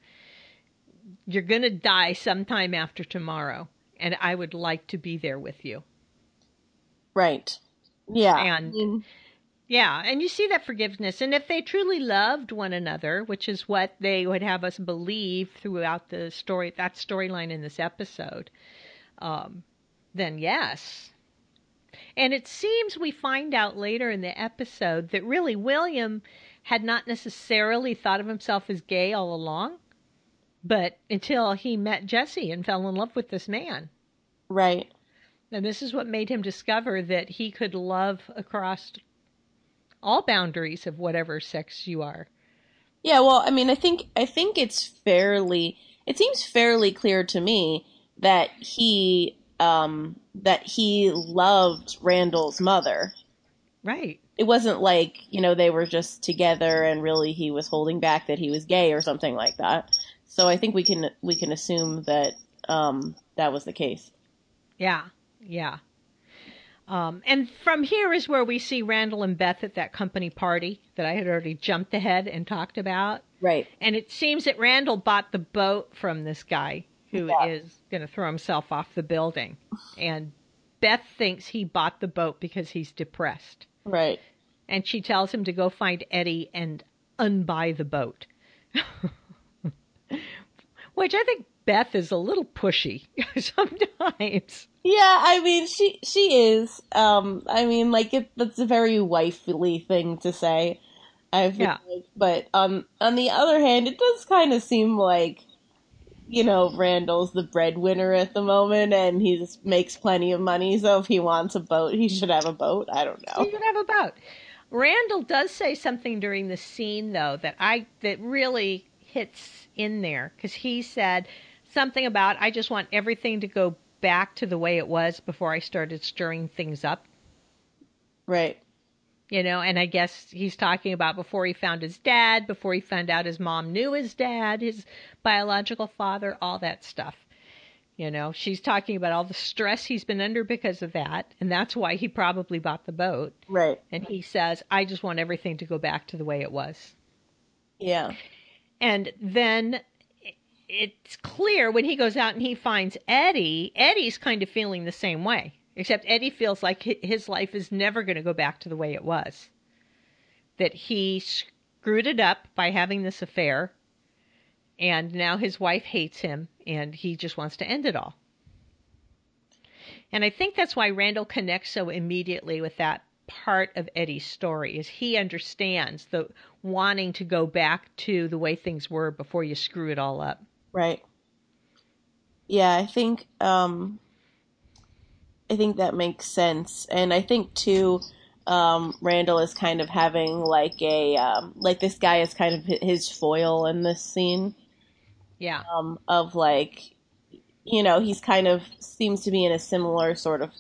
you're gonna die sometime after tomorrow, and I would like to be there with you. Right. Yeah. And yeah, and you see that forgiveness. And if they truly loved one another, which is what they would have us believe throughout the story, that storyline in this episode, um, then yes. And it seems we find out later in the episode that really William had not necessarily thought of himself as gay all along, but until he met Jesse and fell in love with this man. Right. And this is what made him discover that he could love across all boundaries of whatever sex you are. Yeah, well, I mean, I think I think it's fairly it seems fairly clear to me that he um that he loved Randall's mother. Right. It wasn't like, you know, they were just together and really he was holding back that he was gay or something like that. So I think we can we can assume that um that was the case. Yeah. Yeah. Um, and from here is where we see Randall and Beth at that company party that I had already jumped ahead and talked about. Right. And it seems that Randall bought the boat from this guy who Yeah. is going to throw himself off the building. And Beth thinks he bought the boat because he's depressed. Right. And she tells him to go find Eddie and unbuy the boat. [LAUGHS] Which I think Beth is a little pushy [LAUGHS] sometimes. Yeah, I mean, she she is. Um, I mean, like it, that's a very wifely thing to say. I feel Yeah. like, but on on the other hand, it does kind of seem like, you know, Randall's the breadwinner at the moment, and he just makes plenty of money. So if he wants a boat, he should have a boat. I don't know. could have a boat. Randall does say something during the scene though that I that really hits in there because he said something about I just want everything to go back to the way it was before I started stirring things up. Right. You know, and I guess he's talking about before he found his dad, before he found out his mom knew his dad, his biological father, all that stuff. You know, she's talking about all the stress he's been under because of that, and that's why he probably bought the boat. Right. And he says, I just want everything to go back to the way it was. Yeah. And then it's clear when he goes out and he finds Eddie, Eddie's kind of feeling the same way, except Eddie feels like his life is never going to go back to the way it was. That he screwed it up by having this affair, and now his wife hates him, and he just wants to end it all. And I think that's why Randall connects so immediately with that part of Eddie's story is he understands the wanting to go back to the way things were before you screw it all up. Right. Yeah, I think um I think that makes sense. And I think too um Randall is kind of having like a um like this guy is kind of his foil in this scene Yeah. um of like you know, he's kind of seems to be in a similar sort of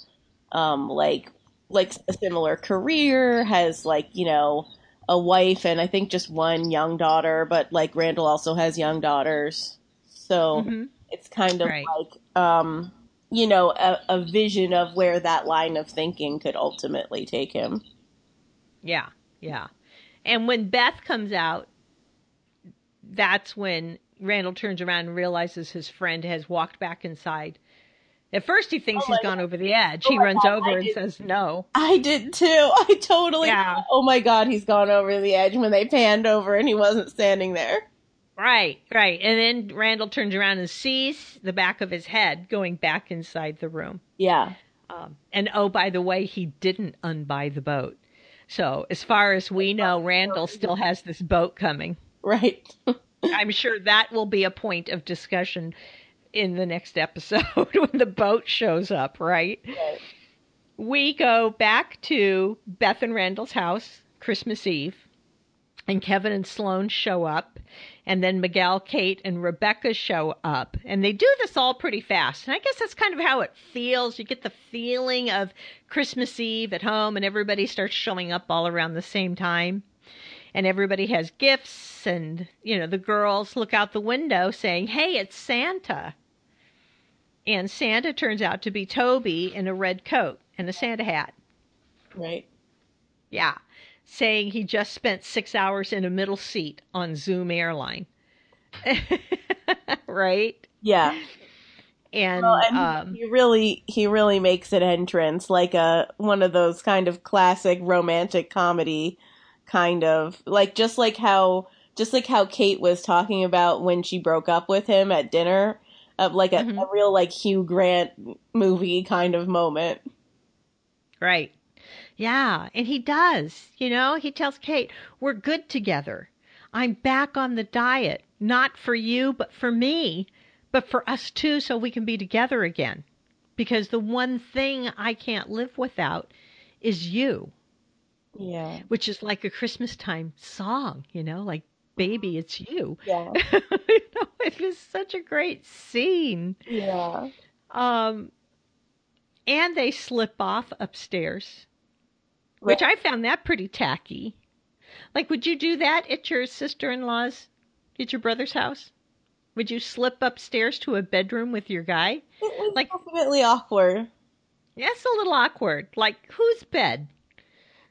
um like like a similar career, has like, you know, a wife and I think just one young daughter, but like Randall also has young daughters. So Mhm. it's kind of Right. like um you know a, a vision of where that line of thinking could ultimately take him Yeah. Yeah. And when Beth comes out, that's when Randall turns around and realizes his friend has walked back inside. At first, he thinks Oh he's gone over the edge. Oh he runs God, over I and did- says no. i did too [LAUGHS] i totally Yeah. oh my god he's gone over the edge when they panned over and he wasn't standing there Right, right. And then Randall turns around and sees the back of his head going back inside the room. yeah Um, and oh, by the way, he didn't unbuy the boat. So, as far as we know, Randall still has this boat coming. right [LAUGHS] I'm sure that will be a point of discussion in the next episode [LAUGHS] when the boat shows up, right? Right. We go back to Beth and Randall's house Christmas Eve, and Kevin and Sloane show up, and then Miguel, Kate, and Rebecca show up, and they do this all pretty fast. And I guess that's kind of how it feels. You get the feeling of Christmas Eve at home, and everybody starts showing up all around the same time. And everybody has gifts and you know the girls look out the window saying hey it's santa. And santa turns out to be toby in a red coat and a santa hat. Right. Yeah saying he just spent six hours in a middle seat on zoom airline [LAUGHS] right yeah and, Well, and um, he really he really makes an entrance like a one of those kind of classic romantic comedy kind of like just like how just like how Kate was talking about when she broke up with him at dinner of like a, Mhm. a real like Hugh Grant movie kind of moment. Right. Yeah, and he does. You know, he tells Kate, "We're good together. I'm back on the diet, not for you, but for me, but for us too so we can be together again. Because the one thing I can't live without is you." Yeah. which is like a Christmas time song, you know, like "Baby, It's You." Yeah. [LAUGHS] you know, it was such a great scene. Yeah. Um, and they slip off upstairs, which I found that pretty tacky. Like, would you do that at your sister-in-law's, at your brother's house? Would you slip upstairs to a bedroom with your guy? It was Like- definitely awkward. That's a little awkward. Like, whose bed?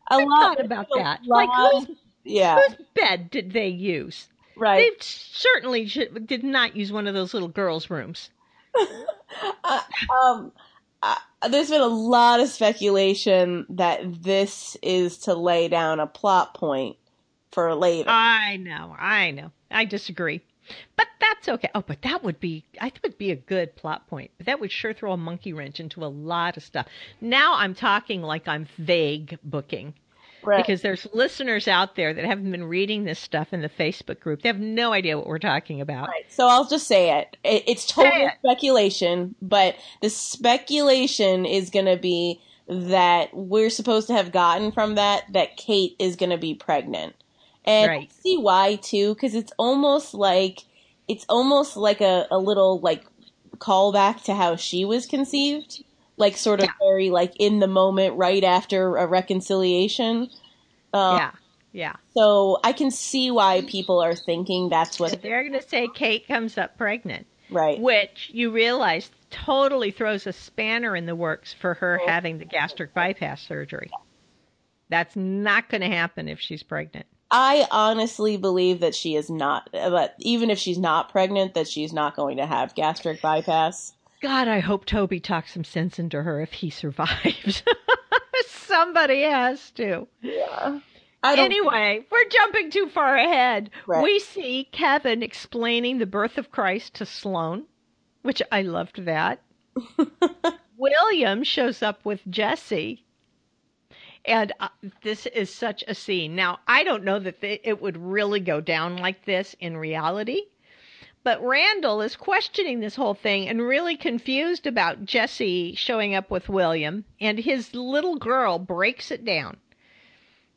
A I lot thought about that. lot- Like, whose yeah, whose bed did they use? right. They certainly should, did not use one of those little girls' rooms. [LAUGHS] Uh, um, uh, there's been a lot of speculation that this is to lay down a plot point for later. I know, I know. I disagree. But that's okay. Oh, but that would be I think would be a good plot point. But that would sure throw a monkey wrench into a lot of stuff. Now I'm talking like I'm vague booking. Right. Because there's listeners out there that haven't been reading this stuff in the Facebook group. They have no idea what we're talking about. Right. So I'll just say it. it it's total it. speculation, but the speculation is going to be that we're supposed to have gotten from that that Kate is going to be pregnant. And Right. I see why too cuz it's almost like it's almost like a a little like callback to how she was conceived, like sort of Yeah. very like in the moment right after a reconciliation. Um, yeah. Yeah. So I can see why people are thinking that's what They're going to say Kate comes up pregnant. right. which you realize totally throws a spanner in the works for her Oh. having the gastric bypass surgery. That's not going to happen if she's pregnant. I honestly believe that she is not, but even if she's not pregnant, that she's not going to have gastric bypass. God, I hope Toby talks some sense into her if he survives. [LAUGHS] Somebody has to. Yeah. Anyway, we're jumping too far ahead. Right. We see Kevin explaining the birth of Christ to Sloane, which I loved that. [LAUGHS] William shows up with Jesse. And uh, this is such a scene. Now, I don't know that th- it would really go down like this in reality, but Randall is questioning this whole thing and really confused about Jesse showing up with William, and his little girl breaks it down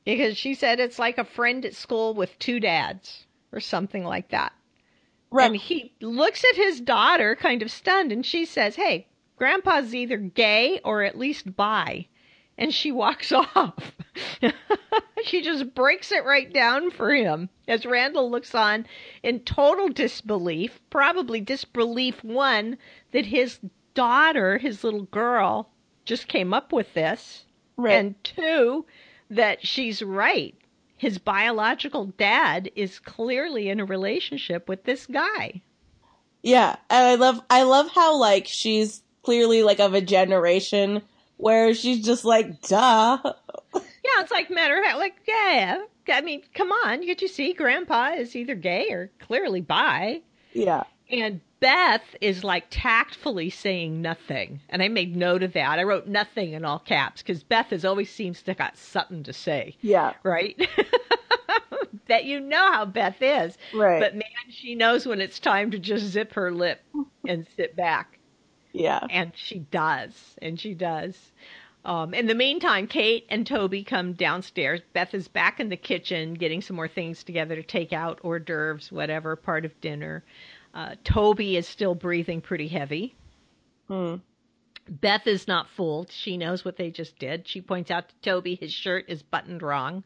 because she said it's like a friend at school with two dads or something like that. right. And he looks at his daughter kind of stunned and she says, Hey, grandpa's either gay or at least bi. And she walks [LAUGHS] off. she just breaks it right down for him as Randall looks on in total disbelief, probably disbelief one, that his daughter, his little girl, just came up with this. right. And two, that she's right. His biological dad is clearly in a relationship with this guy. yeah. And I love, I love how like she's clearly like of a generation where she's just like, duh. Yeah, it's like matter of fact, like yeah. I mean, come on, can't you see? Grandpa is either gay or clearly bi, Yeah. and Beth is like tactfully saying nothing. And I made note of that. I wrote nothing in all caps because Beth has always seems to got something to say, Yeah. right? [LAUGHS] that you know how Beth is, Right. but man, she knows when it's time to just zip her lip and sit back. Yeah. And she does. And she does. Um, in the meantime, Kate and Toby come downstairs. Beth is back in the kitchen getting some more things together to take out hors d'oeuvres, whatever, part of dinner. Uh, Toby is still breathing pretty heavy. Hmm. Beth is not fooled. She knows what they just did. She points out to Toby his shirt is buttoned wrong.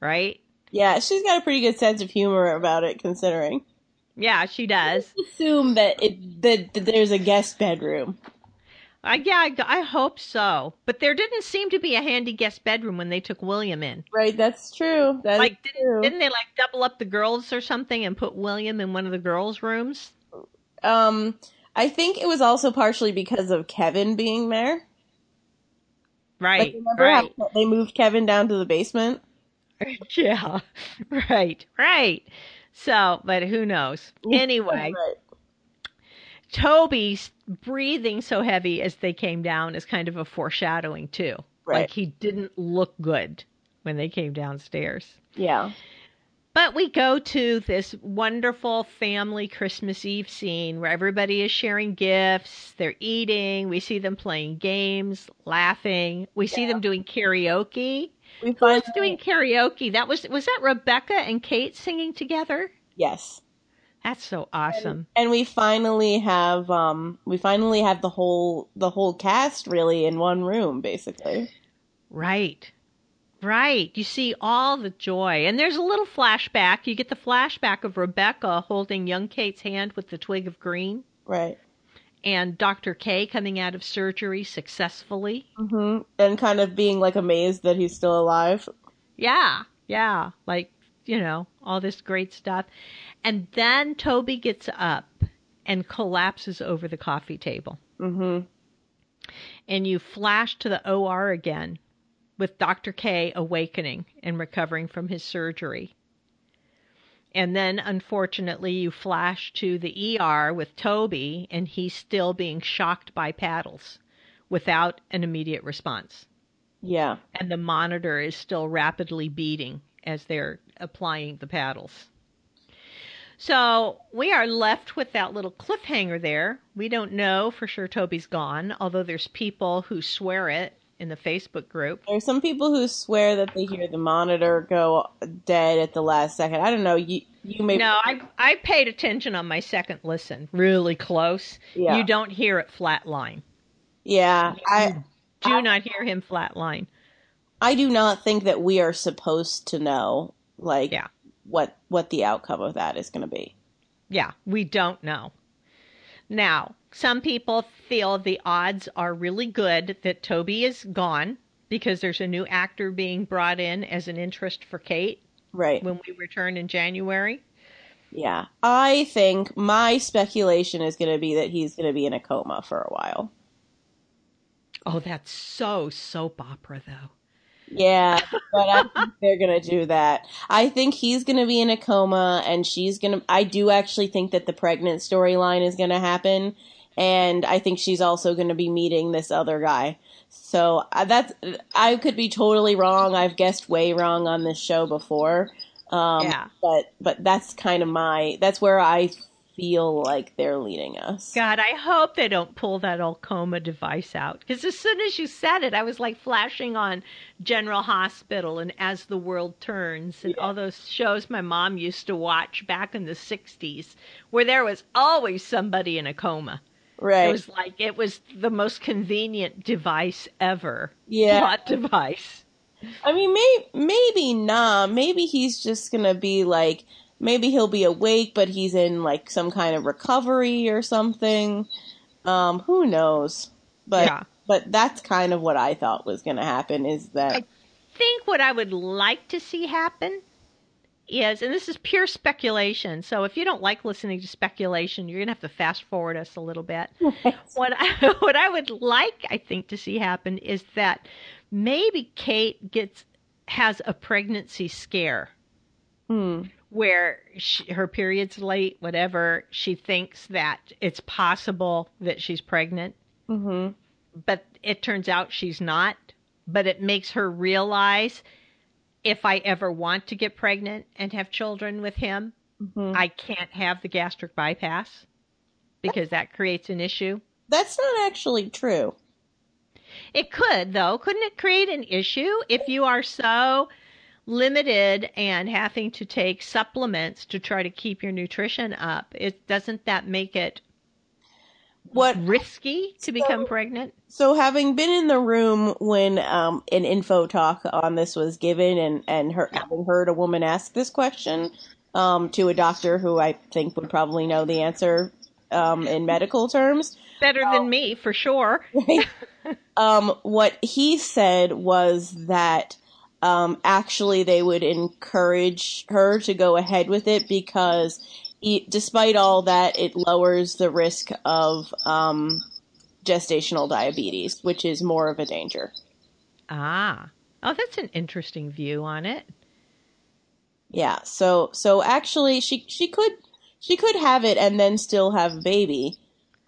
Right? Yeah. She's got a pretty good sense of humor about it considering. Yeah, she does. Assume that it, that, that there's a guest bedroom. Uh, yeah, I, I hope so. But there didn't seem to be a handy guest bedroom when they took William in. Right. That's true. That's like didn't, true. didn't they like double up the girls or something and put William in one of the girls' rooms? Um, I think it was also partially because of Kevin being there. Like, Right, remember right, how they moved Kevin down to the basement? [LAUGHS] yeah, right, right. So, but who knows? [LAUGHS] Anyway, Right. Toby's breathing so heavy as they came down is kind of a foreshadowing too. Right. Like he didn't look good when they came downstairs. Yeah. But we go to this wonderful family Christmas Eve scene where everybody is sharing gifts, they're eating, we see them playing games, laughing, we see them doing karaoke. We Who was doing karaoke? That was was that Rebecca and Kate singing together? yes. That's so awesome. and we finally have um we finally have the whole the whole cast really in one room basically Right. Right. You see all the joy. And there's a little flashback. You get the flashback of Rebecca holding young Kate's hand with the twig of green right and Dr. K coming out of surgery successfully. hmm and kind of being like amazed that he's still alive Yeah. Yeah. Like, you know, all this great stuff. And then Toby gets up and collapses over the coffee table. hmm And you flash to the OR again with Dr. K awakening and recovering from his surgery. And then, unfortunately, you flash to the ER with Toby, and he's still being shocked by paddles without an immediate response. yeah And the monitor is still rapidly beating as they're applying the paddles. So we are left with that little cliffhanger there. We don't know for sure Toby's gone, although there's people who swear it in the Facebook group. There's some people who swear that they hear the monitor go dead at the last second. I don't know. You you may No, I I paid attention on my second listen, really close. Yeah. You don't hear it flatline. yeah. I Do not hear him flatline. I do not think that we are supposed to know like Yeah. what what the outcome of that is going to be. Yeah, we don't know. Now, some people feel the odds are really good that Toby is gone because there's a new actor being brought in as an interest for Kate Right. when we return in January. Yeah. I think my speculation is going to be that he's going to be in a coma for a while. Oh, that's so soap opera, though. Yeah, but I think [LAUGHS] they're gonna do that. I think he's gonna be in a coma, and she's gonna. I do actually think that the pregnant storyline is gonna happen, and I think she's also gonna be meeting this other guy. So uh, that's. I could be totally wrong. I've guessed way wrong on this show before. Um, Yeah. But but that's kind of my. That's where I feel like they're leading us. God, I hope they don't pull that old coma device out. Because as soon as you said it, I was like flashing on General Hospital and As the World Turns and all those shows my mom used to watch back in the 60s where there was always somebody in a coma. Right. It was like it was the most convenient device ever. Yeah. Plot device. I mean, may- maybe not. Maybe he's just gonna be like, maybe he'll be awake, but he's in like some kind of recovery or something. Um, who knows? But Yeah. but that's kind of what I thought was gonna happen. Is that I think what I would like to see happen is, and this is pure speculation. So if you don't like listening to speculation, you're gonna have to fast forward us a little bit. [LAUGHS] what I, [LAUGHS] what I would like, I think, to see happen is that maybe Kate gets has a pregnancy scare Hmm. where she, her period's late, whatever. She thinks that it's possible that she's pregnant, hmm but it turns out she's not. But it makes her realize if I ever want to get pregnant and have children with him, hmm I can't have the gastric bypass because that creates an issue. That's not actually true. It could, though. Couldn't it create an issue if you are so limited and having to take supplements to try to keep your nutrition up? It doesn't that make it What risky to become pregnant? So, having been in the room when um, an info talk on this was given, and and her, having heard a woman ask this question um, to a doctor who I think would probably know the answer um, in medical terms, Better than me, for sure. [LAUGHS] um, what he said was that um, actually they would encourage her to go ahead with it because, e despite all that, it lowers the risk of um, gestational diabetes, which is more of a danger. Ah. Oh, that's an interesting view on it. Yeah. So so actually, she she could she could have it and then still have a baby.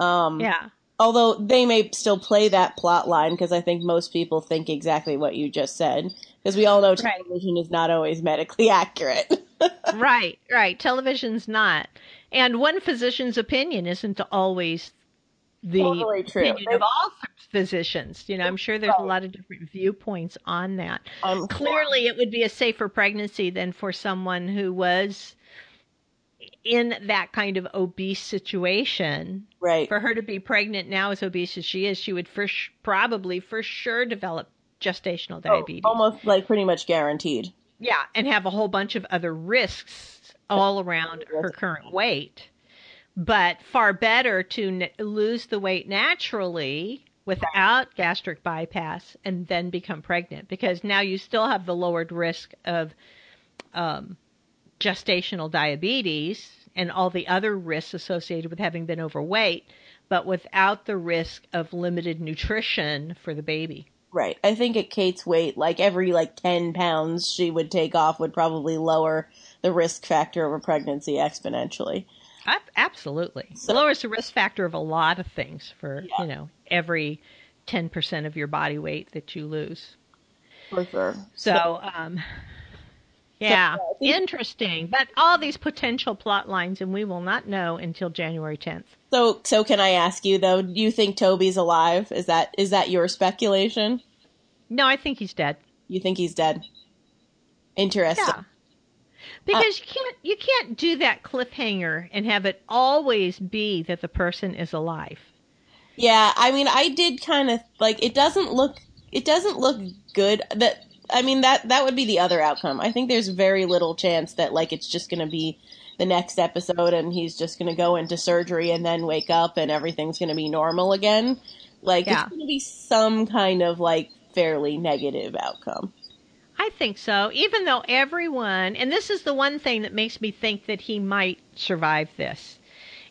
Um, Yeah. Although they may still play that plot line because I think most people think exactly what you just said because we all know Right. television is not always medically [LAUGHS] accurate. Right, right. Television's not. And one physician's opinion isn't always the Totally true. opinion of all physicians. You know, I'm sure there's a lot of different viewpoints on that. Um, Clearly, it would be a safer pregnancy than for someone who was in that kind of obese situation. right. For her to be pregnant now, as obese as she is, she would for sh- probably for sure develop gestational Oh, diabetes. almost like pretty much guaranteed. Yeah, and have a whole bunch of other risks all around her current weight. But far better to n- lose the weight naturally without gastric bypass and then become pregnant because now you still have the lowered risk of um, gestational diabetes and all the other risks associated with having been overweight, but without the risk of limited nutrition for the baby. Right. I think at Kate's weight, like every like 10 pounds she would take off would probably lower the risk factor of a pregnancy exponentially. Ab- Absolutely. It lowers the risk factor of a lot of things for, you know, every 10% of your body weight that you lose. For sure. So, um, yeah, uh, I think- interesting. But all these potential plot lines, and we will not know until January 10th. So, so can I ask you though, do you think Toby's alive? Is that, is that your speculation? No, I think he's dead. You think he's dead? Interesting. Yeah. Because you can't you can't do that cliffhanger and have it always be that the person is alive. Yeah, I mean, I did kind of like it. Doesn't look it doesn't look good. That I mean that that would be the other outcome. I think there's very little chance that like it's just going to be the next episode and he's just going to go into surgery and then wake up and everything's going to be normal again. Like Yeah. it's going to be some kind of like fairly negative outcome. I think so. Even though everyone, and this is the one thing that makes me think that he might survive this,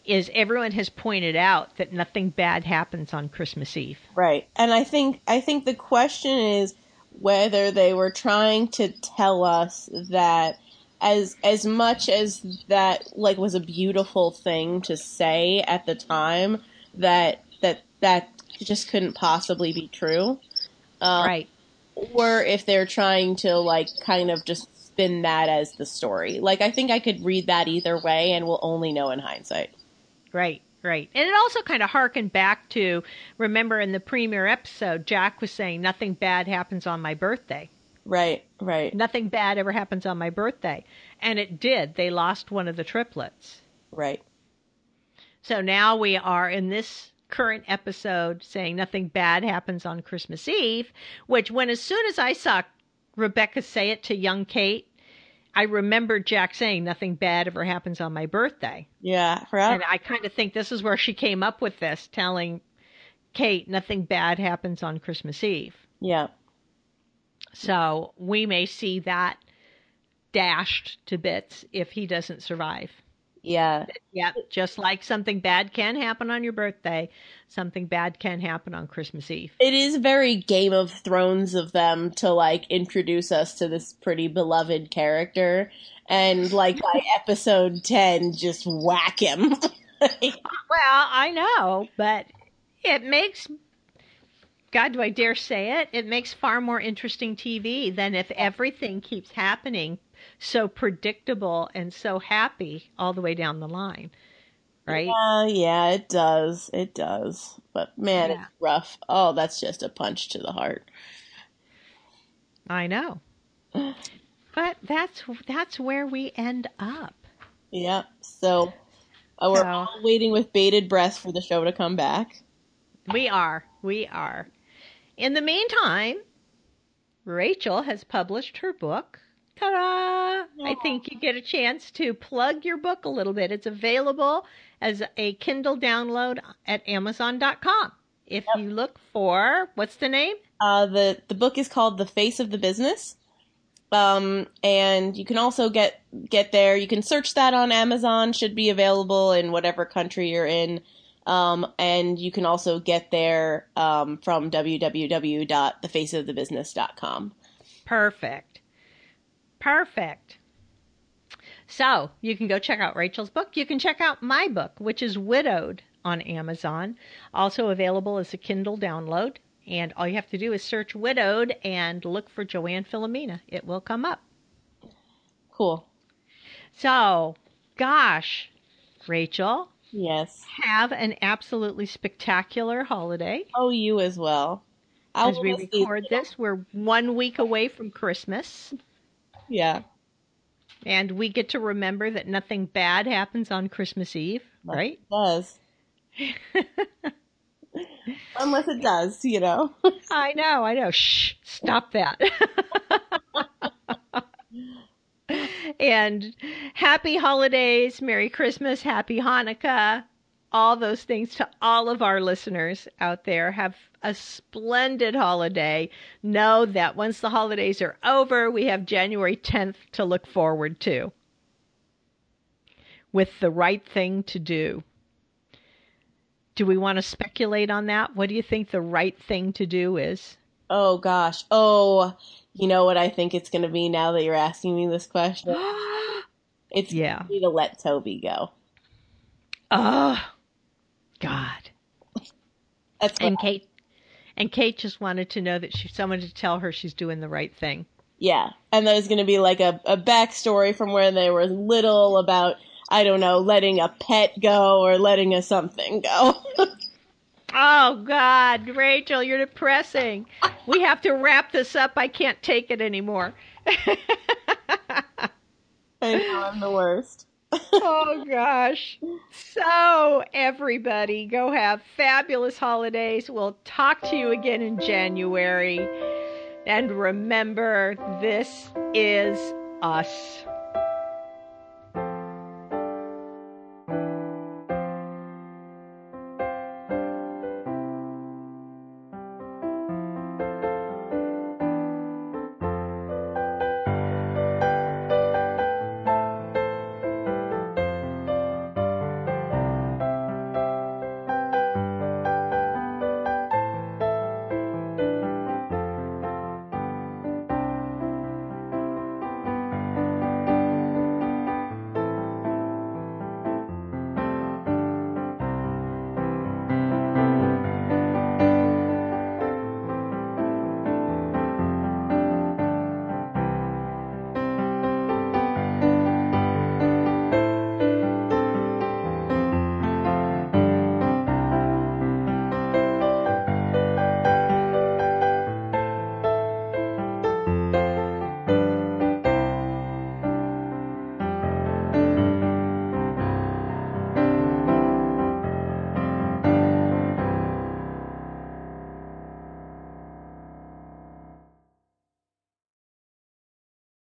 is everyone has pointed out that nothing bad happens on Christmas Eve. Right. And I think I think the question is whether they were trying to tell us that as as much as that like was a beautiful thing to say at the time that that that just couldn't possibly be true. Um, right. Or if they're trying to like kind of just spin that as the story. Like I think I could read that either way and we'll only know in hindsight. Right. Right. And it also kind of harkened back to remember in the premiere episode, Jack was saying nothing bad happens on my birthday. Right, right, Nothing bad ever happens on my birthday. And it did. They lost one of the triplets. right. So now we are in this current episode saying nothing bad happens on Christmas Eve, which when as soon as I saw Rebecca say it to young Kate, I remember Jack saying nothing bad ever happens on my birthday. Yeah, right. And I kind of think this is where she came up with this, telling Kate nothing bad happens on Christmas Eve. Yeah. So we may see that dashed to bits if he doesn't survive. Yeah. Yeah. Just like something bad can happen on your birthday, something bad can happen on Christmas Eve. It is very Game of Thrones of them to like introduce us to this pretty beloved character and like by [LAUGHS] episode 10 just whack him. [LAUGHS] Well, I know, but it makes God, do I dare say it? It makes far more interesting TV than if everything keeps happening so predictable and so happy all the way down the line. Right? Uh, yeah, it does. It does. But man, Yeah. it's rough. Oh, that's just a punch to the heart. I know. [SIGHS] But that's that's where we end up. Yep. So uh, we're So- all waiting with bated breath for the show to come back. We are. We are. In the meantime, Rachel has published her book. Ta-da! I think you get a chance to plug your book a little bit. It's available as a Kindle download at Amazon.com. If you look for what's the name? Uh, the the book is called The Face of the Business. Um, and you can also get get there. You can search that on Amazon. Should be available in whatever country you're in. Um, and you can also get there um, from www.thefaceofthebusiness.com. Perfect. Perfect. So you can go check out Rachel's book. You can check out my book, which is Widowed on Amazon, also available as a Kindle download. And all you have to do is search Widowed and look for Joanne Philomena. It will come up. Cool. So, gosh, Rachel, Yes. have an absolutely spectacular holiday. Oh, you as well. I'll As we record this, we're one week away from Christmas, Yeah. and we get to remember that nothing bad happens on Christmas Eve, right? It does. [LAUGHS] Unless it does, you know. I know, I know. Shh, stop that. [LAUGHS] and happy holidays, Merry Christmas, Happy Hanukkah, all those things to all of our listeners out there. Have a splendid holiday. Know that once the holidays are over, we have January 10th to look forward to with the right thing to do. Do we want to speculate on that? What do you think the right thing to do is? Oh gosh. Oh, you know what I think it's going to be now that you're asking me this question? [GASPS] It's Yeah. to let Toby go. Oh, God. That's And Kate, and Kate just wanted to know that she someone to tell her she's doing the right thing. yeah. And there's going to be like a, a backstory from where they were little about, I don't know, letting a pet go or letting a something go. [LAUGHS] Oh God, Rachel, you're depressing. We have to wrap this up. I can't take it anymore. [LAUGHS] I know, I'm the worst. Oh gosh. So everybody, go have fabulous holidays. We'll talk to you again in January. And remember, this is us.